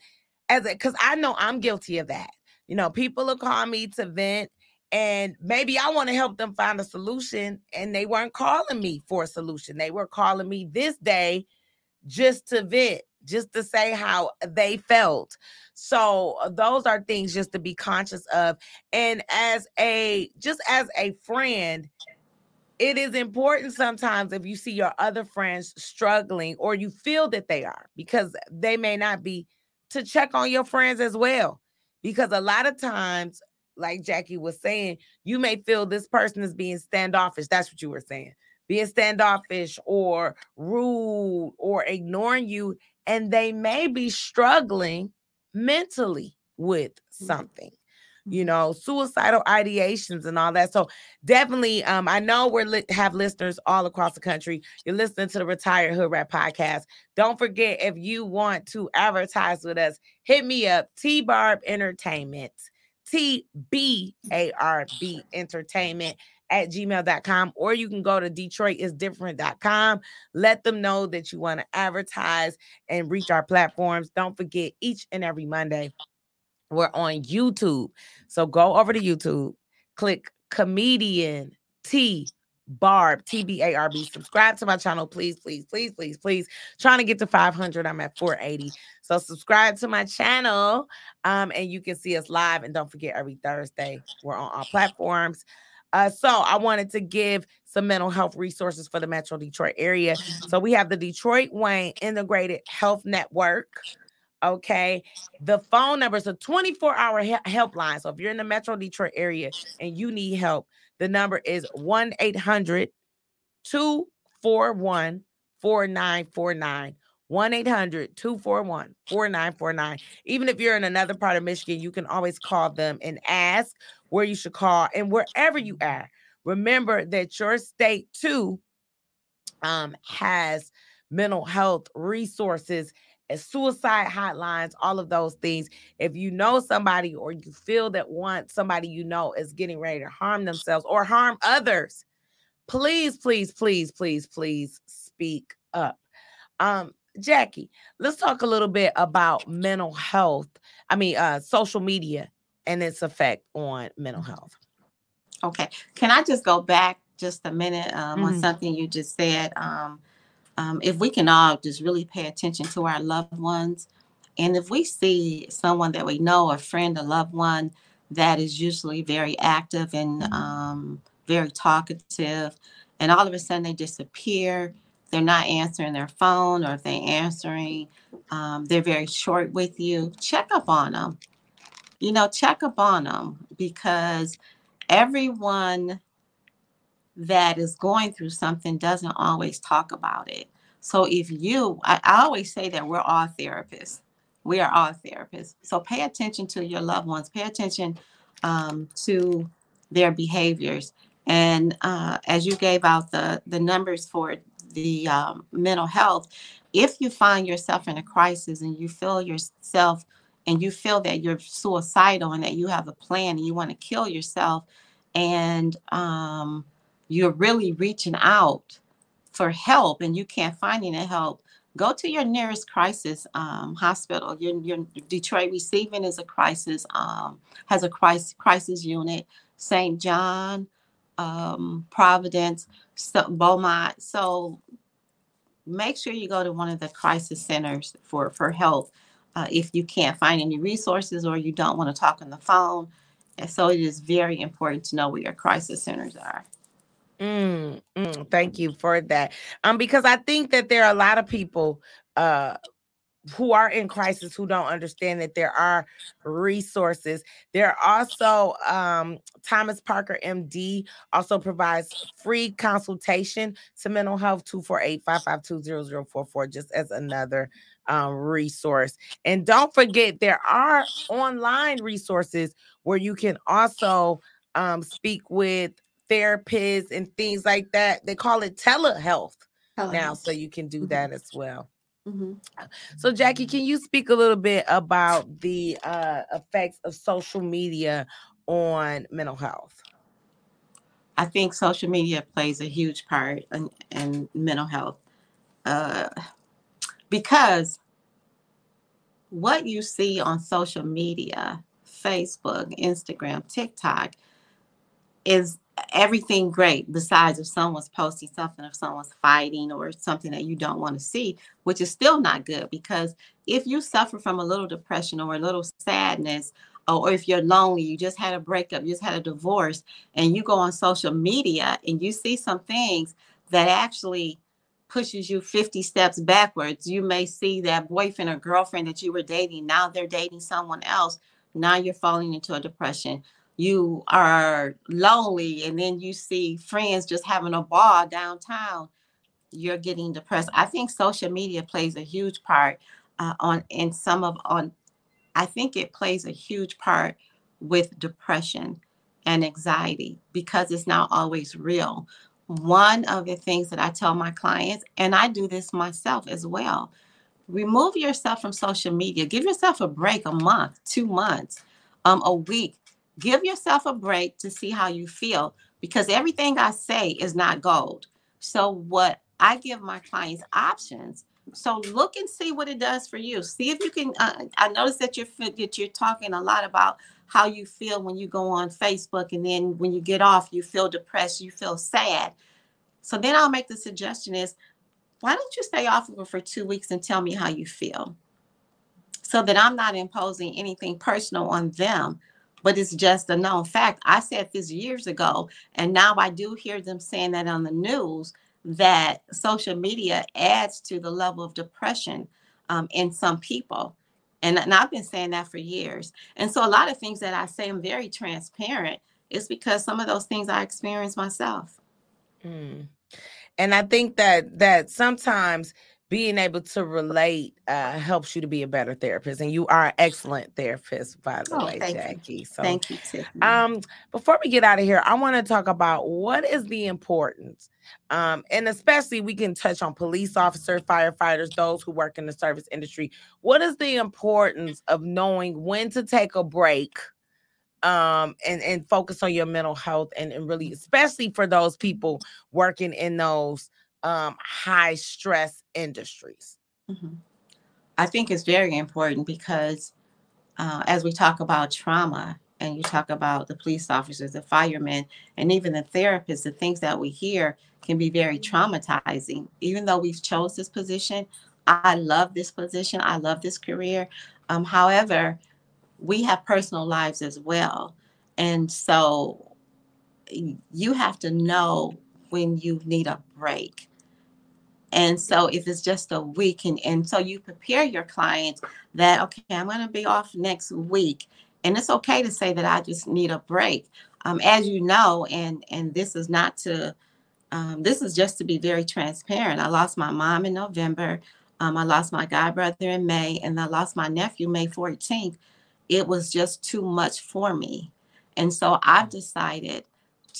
as a, because I know I'm guilty of that. You know, people will call me to vent and maybe I want to help them find a solution and they weren't calling me for a solution. They were calling me this day just to vent just to say how they felt. So uh, those are things just to be conscious of. And as a just as a friend, it is important sometimes if you see your other friends struggling or you feel that they are because they may not be to check on your friends as well. Because a lot of times, like Jackie was saying, you may feel this person is being standoffish. That's what you were saying being standoffish or rude or ignoring you and they may be struggling mentally with mm-hmm. something you mm-hmm. know suicidal ideations and all that so definitely um i know we're li- have listeners all across the country you're listening to the retired hood rat podcast don't forget if you want to advertise with us hit me up t-barb entertainment t-b-a-r-b entertainment at gmail.com or you can go to detroitisdifferent.com. Let them know that you want to advertise and reach our platforms. Don't forget, each and every Monday, we're on YouTube. So go over to YouTube, click comedian T Barb, T B A R B. Subscribe to my channel, please, please, please, please, please. Trying to get to 500. I'm at 480. So subscribe to my channel um, and you can see us live. And don't forget, every Thursday, we're on all platforms. Uh, so I wanted to give some mental health resources for the Metro Detroit area. So we have the Detroit Wayne Integrated Health Network. Okay. The phone number is a 24 hour helpline. So if you're in the Metro Detroit area and you need help, the number is 1 800 241 4949. 1 800 241 4949. Even if you're in another part of Michigan, you can always call them and ask where you should call, and wherever you are, remember that your state too um, has mental health resources and suicide hotlines, all of those things. If you know somebody or you feel that one somebody you know is getting ready to harm themselves or harm others, please, please, please, please, please speak up. Um, Jackie, let's talk a little bit about mental health. I mean, uh, social media and its effect on mental mm-hmm. health. Okay. Can I just go back just a minute um, mm-hmm. on something you just said? Um, um, if we can all just really pay attention to our loved ones, and if we see someone that we know, a friend, a loved one, that is usually very active and um, very talkative, and all of a sudden they disappear. They're not answering their phone, or if they're answering, um, they're very short with you. Check up on them. You know, check up on them because everyone that is going through something doesn't always talk about it. So if you, I, I always say that we're all therapists. We are all therapists. So pay attention to your loved ones. Pay attention um, to their behaviors. And uh, as you gave out the the numbers for the um, mental health, if you find yourself in a crisis and you feel yourself and you feel that you're suicidal and that you have a plan and you want to kill yourself and um, you're really reaching out for help and you can't find any help, go to your nearest crisis um, hospital. Your, your Detroit Receiving is a crisis, um, has a crisis, crisis unit. St. John, um, Providence, so, Beaumont. So make sure you go to one of the crisis centers for, for help uh, if you can't find any resources or you don't want to talk on the phone. And so it is very important to know where your crisis centers are. Mm, mm, thank you for that. Um, because I think that there are a lot of people uh who are in crisis who don't understand that there are resources. There are also um, Thomas Parker MD also provides free consultation to mental health 248-552-0044 just as another um, resource. And don't forget there are online resources where you can also um, speak with therapists and things like that. They call it telehealth, telehealth. now, so you can do mm-hmm. that as well. Mm-hmm. So, Jackie, can you speak a little bit about the uh, effects of social media on mental health? I think social media plays a huge part in, in mental health uh, because what you see on social media, Facebook, Instagram, TikTok, is everything great besides if someone's posting something if someone's fighting or something that you don't want to see which is still not good because if you suffer from a little depression or a little sadness or if you're lonely you just had a breakup you just had a divorce and you go on social media and you see some things that actually pushes you 50 steps backwards you may see that boyfriend or girlfriend that you were dating now they're dating someone else now you're falling into a depression you are lonely and then you see friends just having a ball downtown you're getting depressed. I think social media plays a huge part uh, on in some of on i think it plays a huge part with depression and anxiety because it's not always real. One of the things that i tell my clients and i do this myself as well remove yourself from social media. Give yourself a break a month two months um, a week Give yourself a break to see how you feel because everything I say is not gold. So, what I give my clients options. So look and see what it does for you. See if you can. Uh, I notice that you're that you're talking a lot about how you feel when you go on Facebook, and then when you get off, you feel depressed, you feel sad. So then I'll make the suggestion: is why don't you stay off of it for two weeks and tell me how you feel, so that I'm not imposing anything personal on them, but it's just a known fact. I said this years ago, and now I do hear them saying that on the news that social media adds to the level of depression um, in some people. And, and I've been saying that for years. And so a lot of things that I say, I'm very transparent, is because some of those things I experienced myself. Mm. And I think that that sometimes being able to relate uh, helps you to be a better therapist and you are an excellent therapist by the oh, way jackie you. so thank you Tiffany. um before we get out of here i want to talk about what is the importance um and especially we can touch on police officers firefighters those who work in the service industry what is the importance of knowing when to take a break um and and focus on your mental health and, and really especially for those people working in those um, high stress industries? Mm-hmm. I think it's very important because uh, as we talk about trauma and you talk about the police officers, the firemen, and even the therapists, the things that we hear can be very traumatizing. Even though we've chose this position, I love this position. I love this career. Um, however, we have personal lives as well. And so you have to know when you need a break. And so if it's just a week and, and so you prepare your clients that, okay, I'm going to be off next week. And it's okay to say that I just need a break. Um, as you know, and and this is not to um, this is just to be very transparent. I lost my mom in November. Um, I lost my godbrother in May, and I lost my nephew May 14th. It was just too much for me. And so I've decided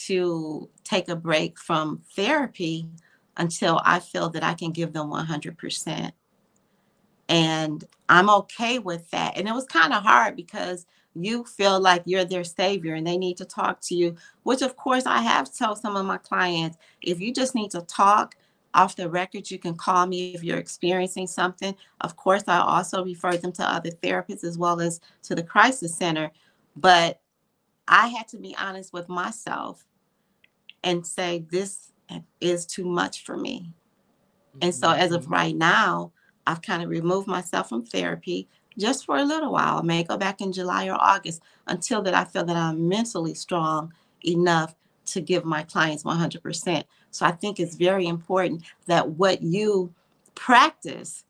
to take a break from therapy until I feel that I can give them 100%. And I'm okay with that. And it was kind of hard because you feel like you're their savior and they need to talk to you, which of course I have told some of my clients if you just need to talk off the record, you can call me if you're experiencing something. Of course, I also refer them to other therapists as well as to the crisis center. But I had to be honest with myself and say, this is too much for me. And so, as of mm-hmm. right now, I've kind of removed myself from therapy just for a little while. I may go back in July or August until that I feel that I'm mentally strong enough to give my clients 100%. So I think it's very important that what you practice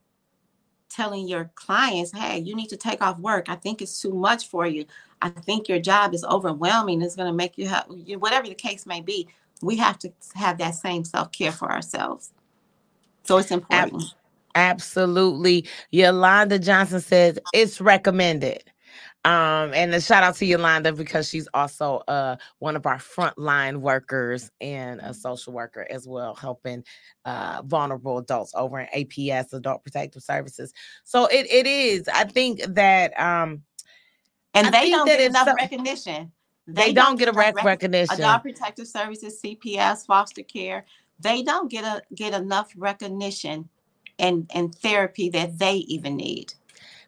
telling your clients, hey, you need to take off work. I think it's too much for you. I think your job is overwhelming. It's going to make you have, whatever the case may be, we have to have that same self care for ourselves. So it's important. Absolutely. Yolanda Johnson says it's recommended. Um, and a shout out to Yolanda because she's also uh, one of our frontline workers and a social worker as well, helping uh, vulnerable adults over in APS, Adult Protective Services. So it, it is. I think that. Um, and they don't get enough so, recognition. They, they don't, don't, get a rec- recognition. Adult Protective Services, CPS, foster care, they don't get a get enough recognition and and therapy that they even need.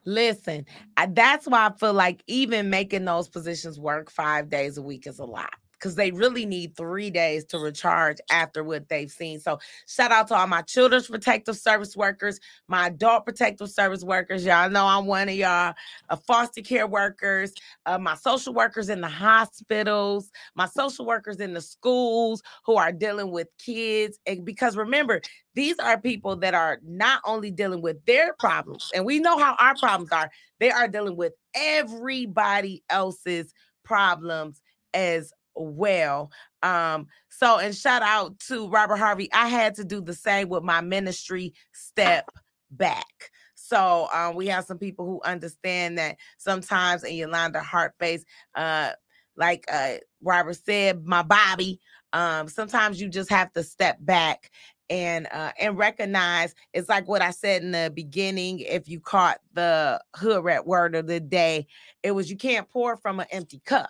Listen, I, that's why I feel like even making those positions work five days a week is a lot because they really need three days to recharge after what they've seen. So, shout out to all my children's protective service workers, my adult protective service workers. Y'all know I'm one of y'all, uh, foster care workers, uh, my social workers in the hospitals, my social workers in the schools who are dealing with kids. And because remember, these are people that are not only dealing with their problems, and we know how our problems are, they are dealing with everybody else's problems as well. Um, so and shout out to Robert Harvey. I had to do the same with my ministry step back. So um, we have some people who understand that sometimes in Yolanda heart face, uh, like uh, Robert said, my Bobby, um, sometimes you just have to step back and uh, and recognize it's like what I said in the beginning. If you caught the hood rat word of the day, it was you can't pour from an empty cup.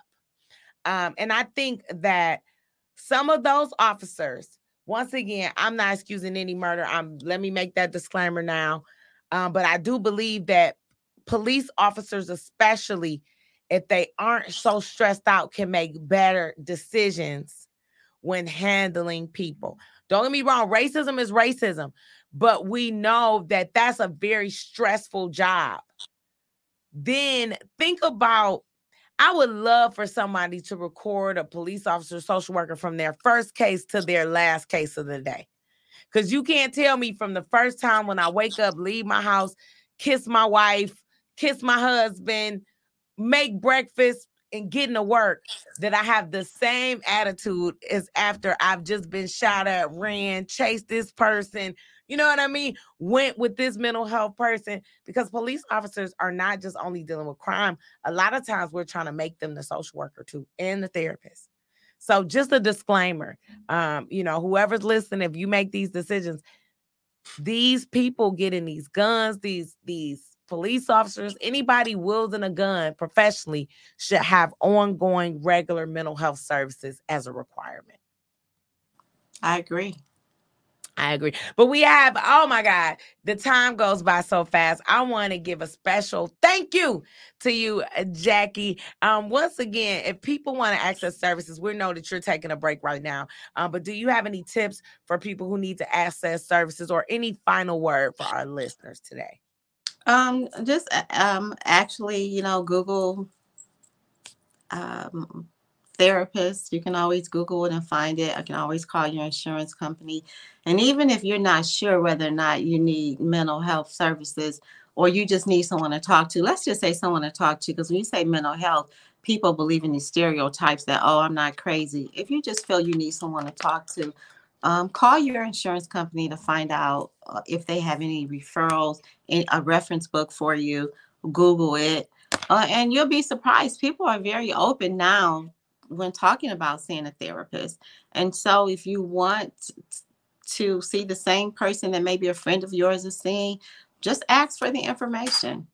Um, and I think that some of those officers, once again, I'm not excusing any murder. I'm let me make that disclaimer now. Um, but I do believe that police officers, especially if they aren't so stressed out, can make better decisions when handling people. Don't get me wrong, racism is racism, but we know that that's a very stressful job. Then think about I would love for somebody to record a police officer, social worker from their first case to their last case of the day. Because you can't tell me from the first time when I wake up, leave my house, kiss my wife, kiss my husband, make breakfast, and getting to work that I have the same attitude as after I've just been shot at, ran, chased this person, you know what I mean? Went with this mental health person because police officers are not just only dealing with crime. A lot of times we're trying to make them the social worker too and the therapist. So just a disclaimer, um, you know, whoever's listening, if you make these decisions, these people getting these guns, these these police officers, anybody wielding a gun professionally should have ongoing regular mental health services as a requirement. I agree. I agree. But we have, oh my God, the time goes by so fast. I want to give a special thank you to you, uh, Jackie. Um, once again, if people want to access services, we know that you're taking a break right now. Um, but do you have any tips for people who need to access services or any final word for our listeners today? Um, just uh, um, actually, you know, Google um, therapist. You can always Google it and find it. I can always call your insurance company. And even if you're not sure whether or not you need mental health services or you just need someone to talk to, let's just say someone to talk to, because when you say mental health, people believe in these stereotypes that, oh, I'm not crazy. If you just feel you need someone to talk to, um, call your insurance company to find out uh, if they have any referrals, a reference book for you. Google it, uh, and you'll be surprised. People are very open now when talking about seeing a therapist. And so, if you want to see the same person that maybe a friend of yours is seeing, just ask for the information.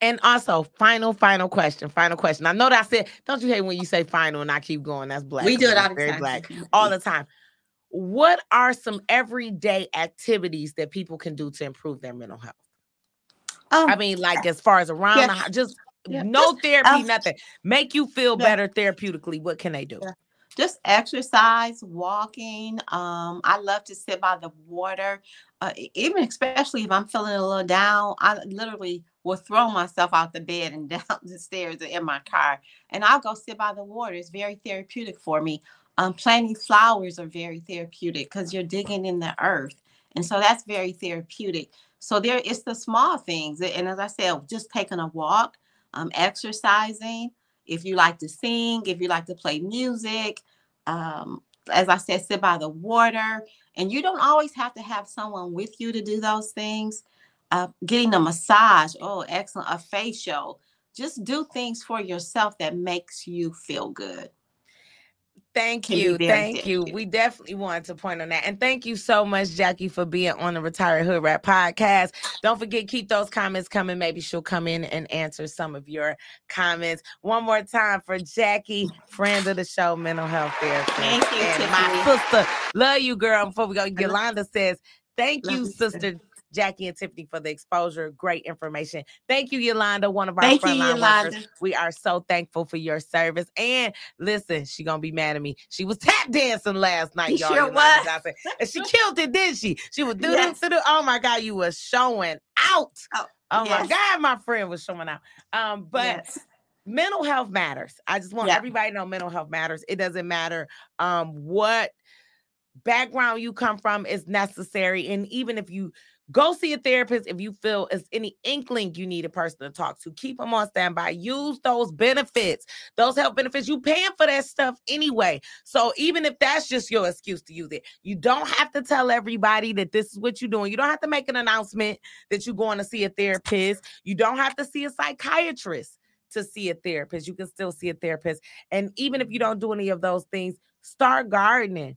And also, final, final question. Final question. I know that I said, don't you hate when you say final and I keep going? That's black. We do it all the very time. black all the time. What are some everyday activities that people can do to improve their mental health? Um, I mean, like as far as around yeah. the just yeah. no therapy, um, nothing. Make you feel yeah. better therapeutically. What can they do? Just exercise, walking. Um, I love to sit by the water. Uh, even especially if I'm feeling a little down, I literally will throw myself out the bed and down the stairs in my car, and I'll go sit by the water. It's very therapeutic for me. Um, planting flowers are very therapeutic because you're digging in the earth, and so that's very therapeutic. So there, it's the small things, and as I said, just taking a walk, um, exercising. If you like to sing, if you like to play music, um, as I said, sit by the water, and you don't always have to have someone with you to do those things. Uh, getting a massage, oh, excellent, a facial. Just do things for yourself that makes you feel good. Thank you. Thank you. We definitely wanted to point on that. And thank you so much, Jackie, for being on the Retired Hood Rat podcast. Don't forget, keep those comments coming. Maybe she'll come in and answer some of your comments. One more time for Jackie, friend of the show, mental health therapist. Thank you, and my sister. Love you, girl. Before we go, Yolanda says, Thank you, sister Jackie and Tiffany for the exposure. Great information. Thank you, Yolanda, one of our Thank frontline workers. We are so thankful for your service. And listen, she gonna be mad at me. She was tap dancing last night, y'all. Sure was. And she killed it, didn't she? She was doing yes. Oh my God, you were showing out. Oh, oh yes. my God, my friend was showing out. Um, but yes mental health matters. I just want yeah. everybody to know mental health matters. It doesn't matter um what background you come from is necessary. And even if you Go see a therapist if you feel as any inkling you need a person to talk to. Keep them on standby. Use those benefits, those health benefits. You paying for that stuff anyway. So even if that's just your excuse to use it, you don't have to tell everybody that this is what you're doing. You don't have to make an announcement that you're going to see a therapist. You don't have to see a psychiatrist to see a therapist. You can still see a therapist. And even if you don't do any of those things, start gardening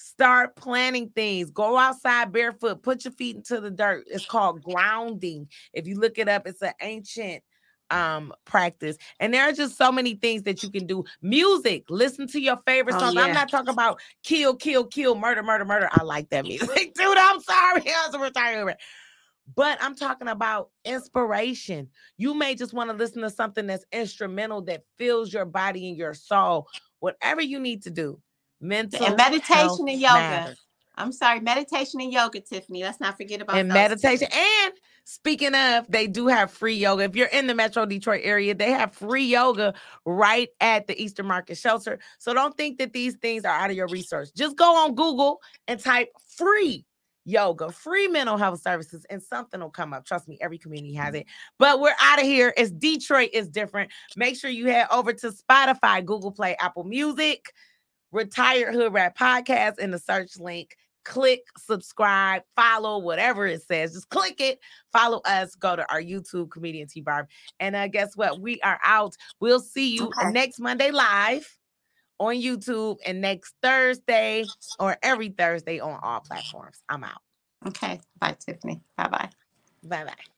Start planting things. Go outside barefoot. Put your feet into the dirt. It's called grounding. If you look it up, it's an ancient um practice. And there are just so many things that you can do. Music, listen to your favorite oh, songs. Yeah. I'm not talking about kill, kill, kill, murder, murder, murder. I like that music. Dude, I'm sorry. I was a retirement. But I'm talking about inspiration. You may just want to listen to something that's instrumental that fills your body and your soul. Whatever you need to do, mental and meditation and yoga. Matters. I'm sorry, meditation and yoga, Tiffany. Let's not forget about and meditation. And speaking of, they do have free yoga. If you're in the Metro Detroit area, they have free yoga right at the Eastern Market Shelter. So don't think that these things are out of your research. Just go on Google and type free yoga, free mental health services, and something will come up. Trust me, every community has it. But we're out of here. It's Detroit is different. Make sure you head over to Spotify, Google Play, Apple Music. Retired Hood Rat Podcast in the search link. Click subscribe, follow, whatever it says. Just click it, follow us, go to our YouTube, Comedian T Barb. And uh, guess what? We are out. We'll see you okay. next Monday live on YouTube and next Thursday or every Thursday on all platforms. I'm out. Okay. Bye, Tiffany. Bye bye. Bye bye.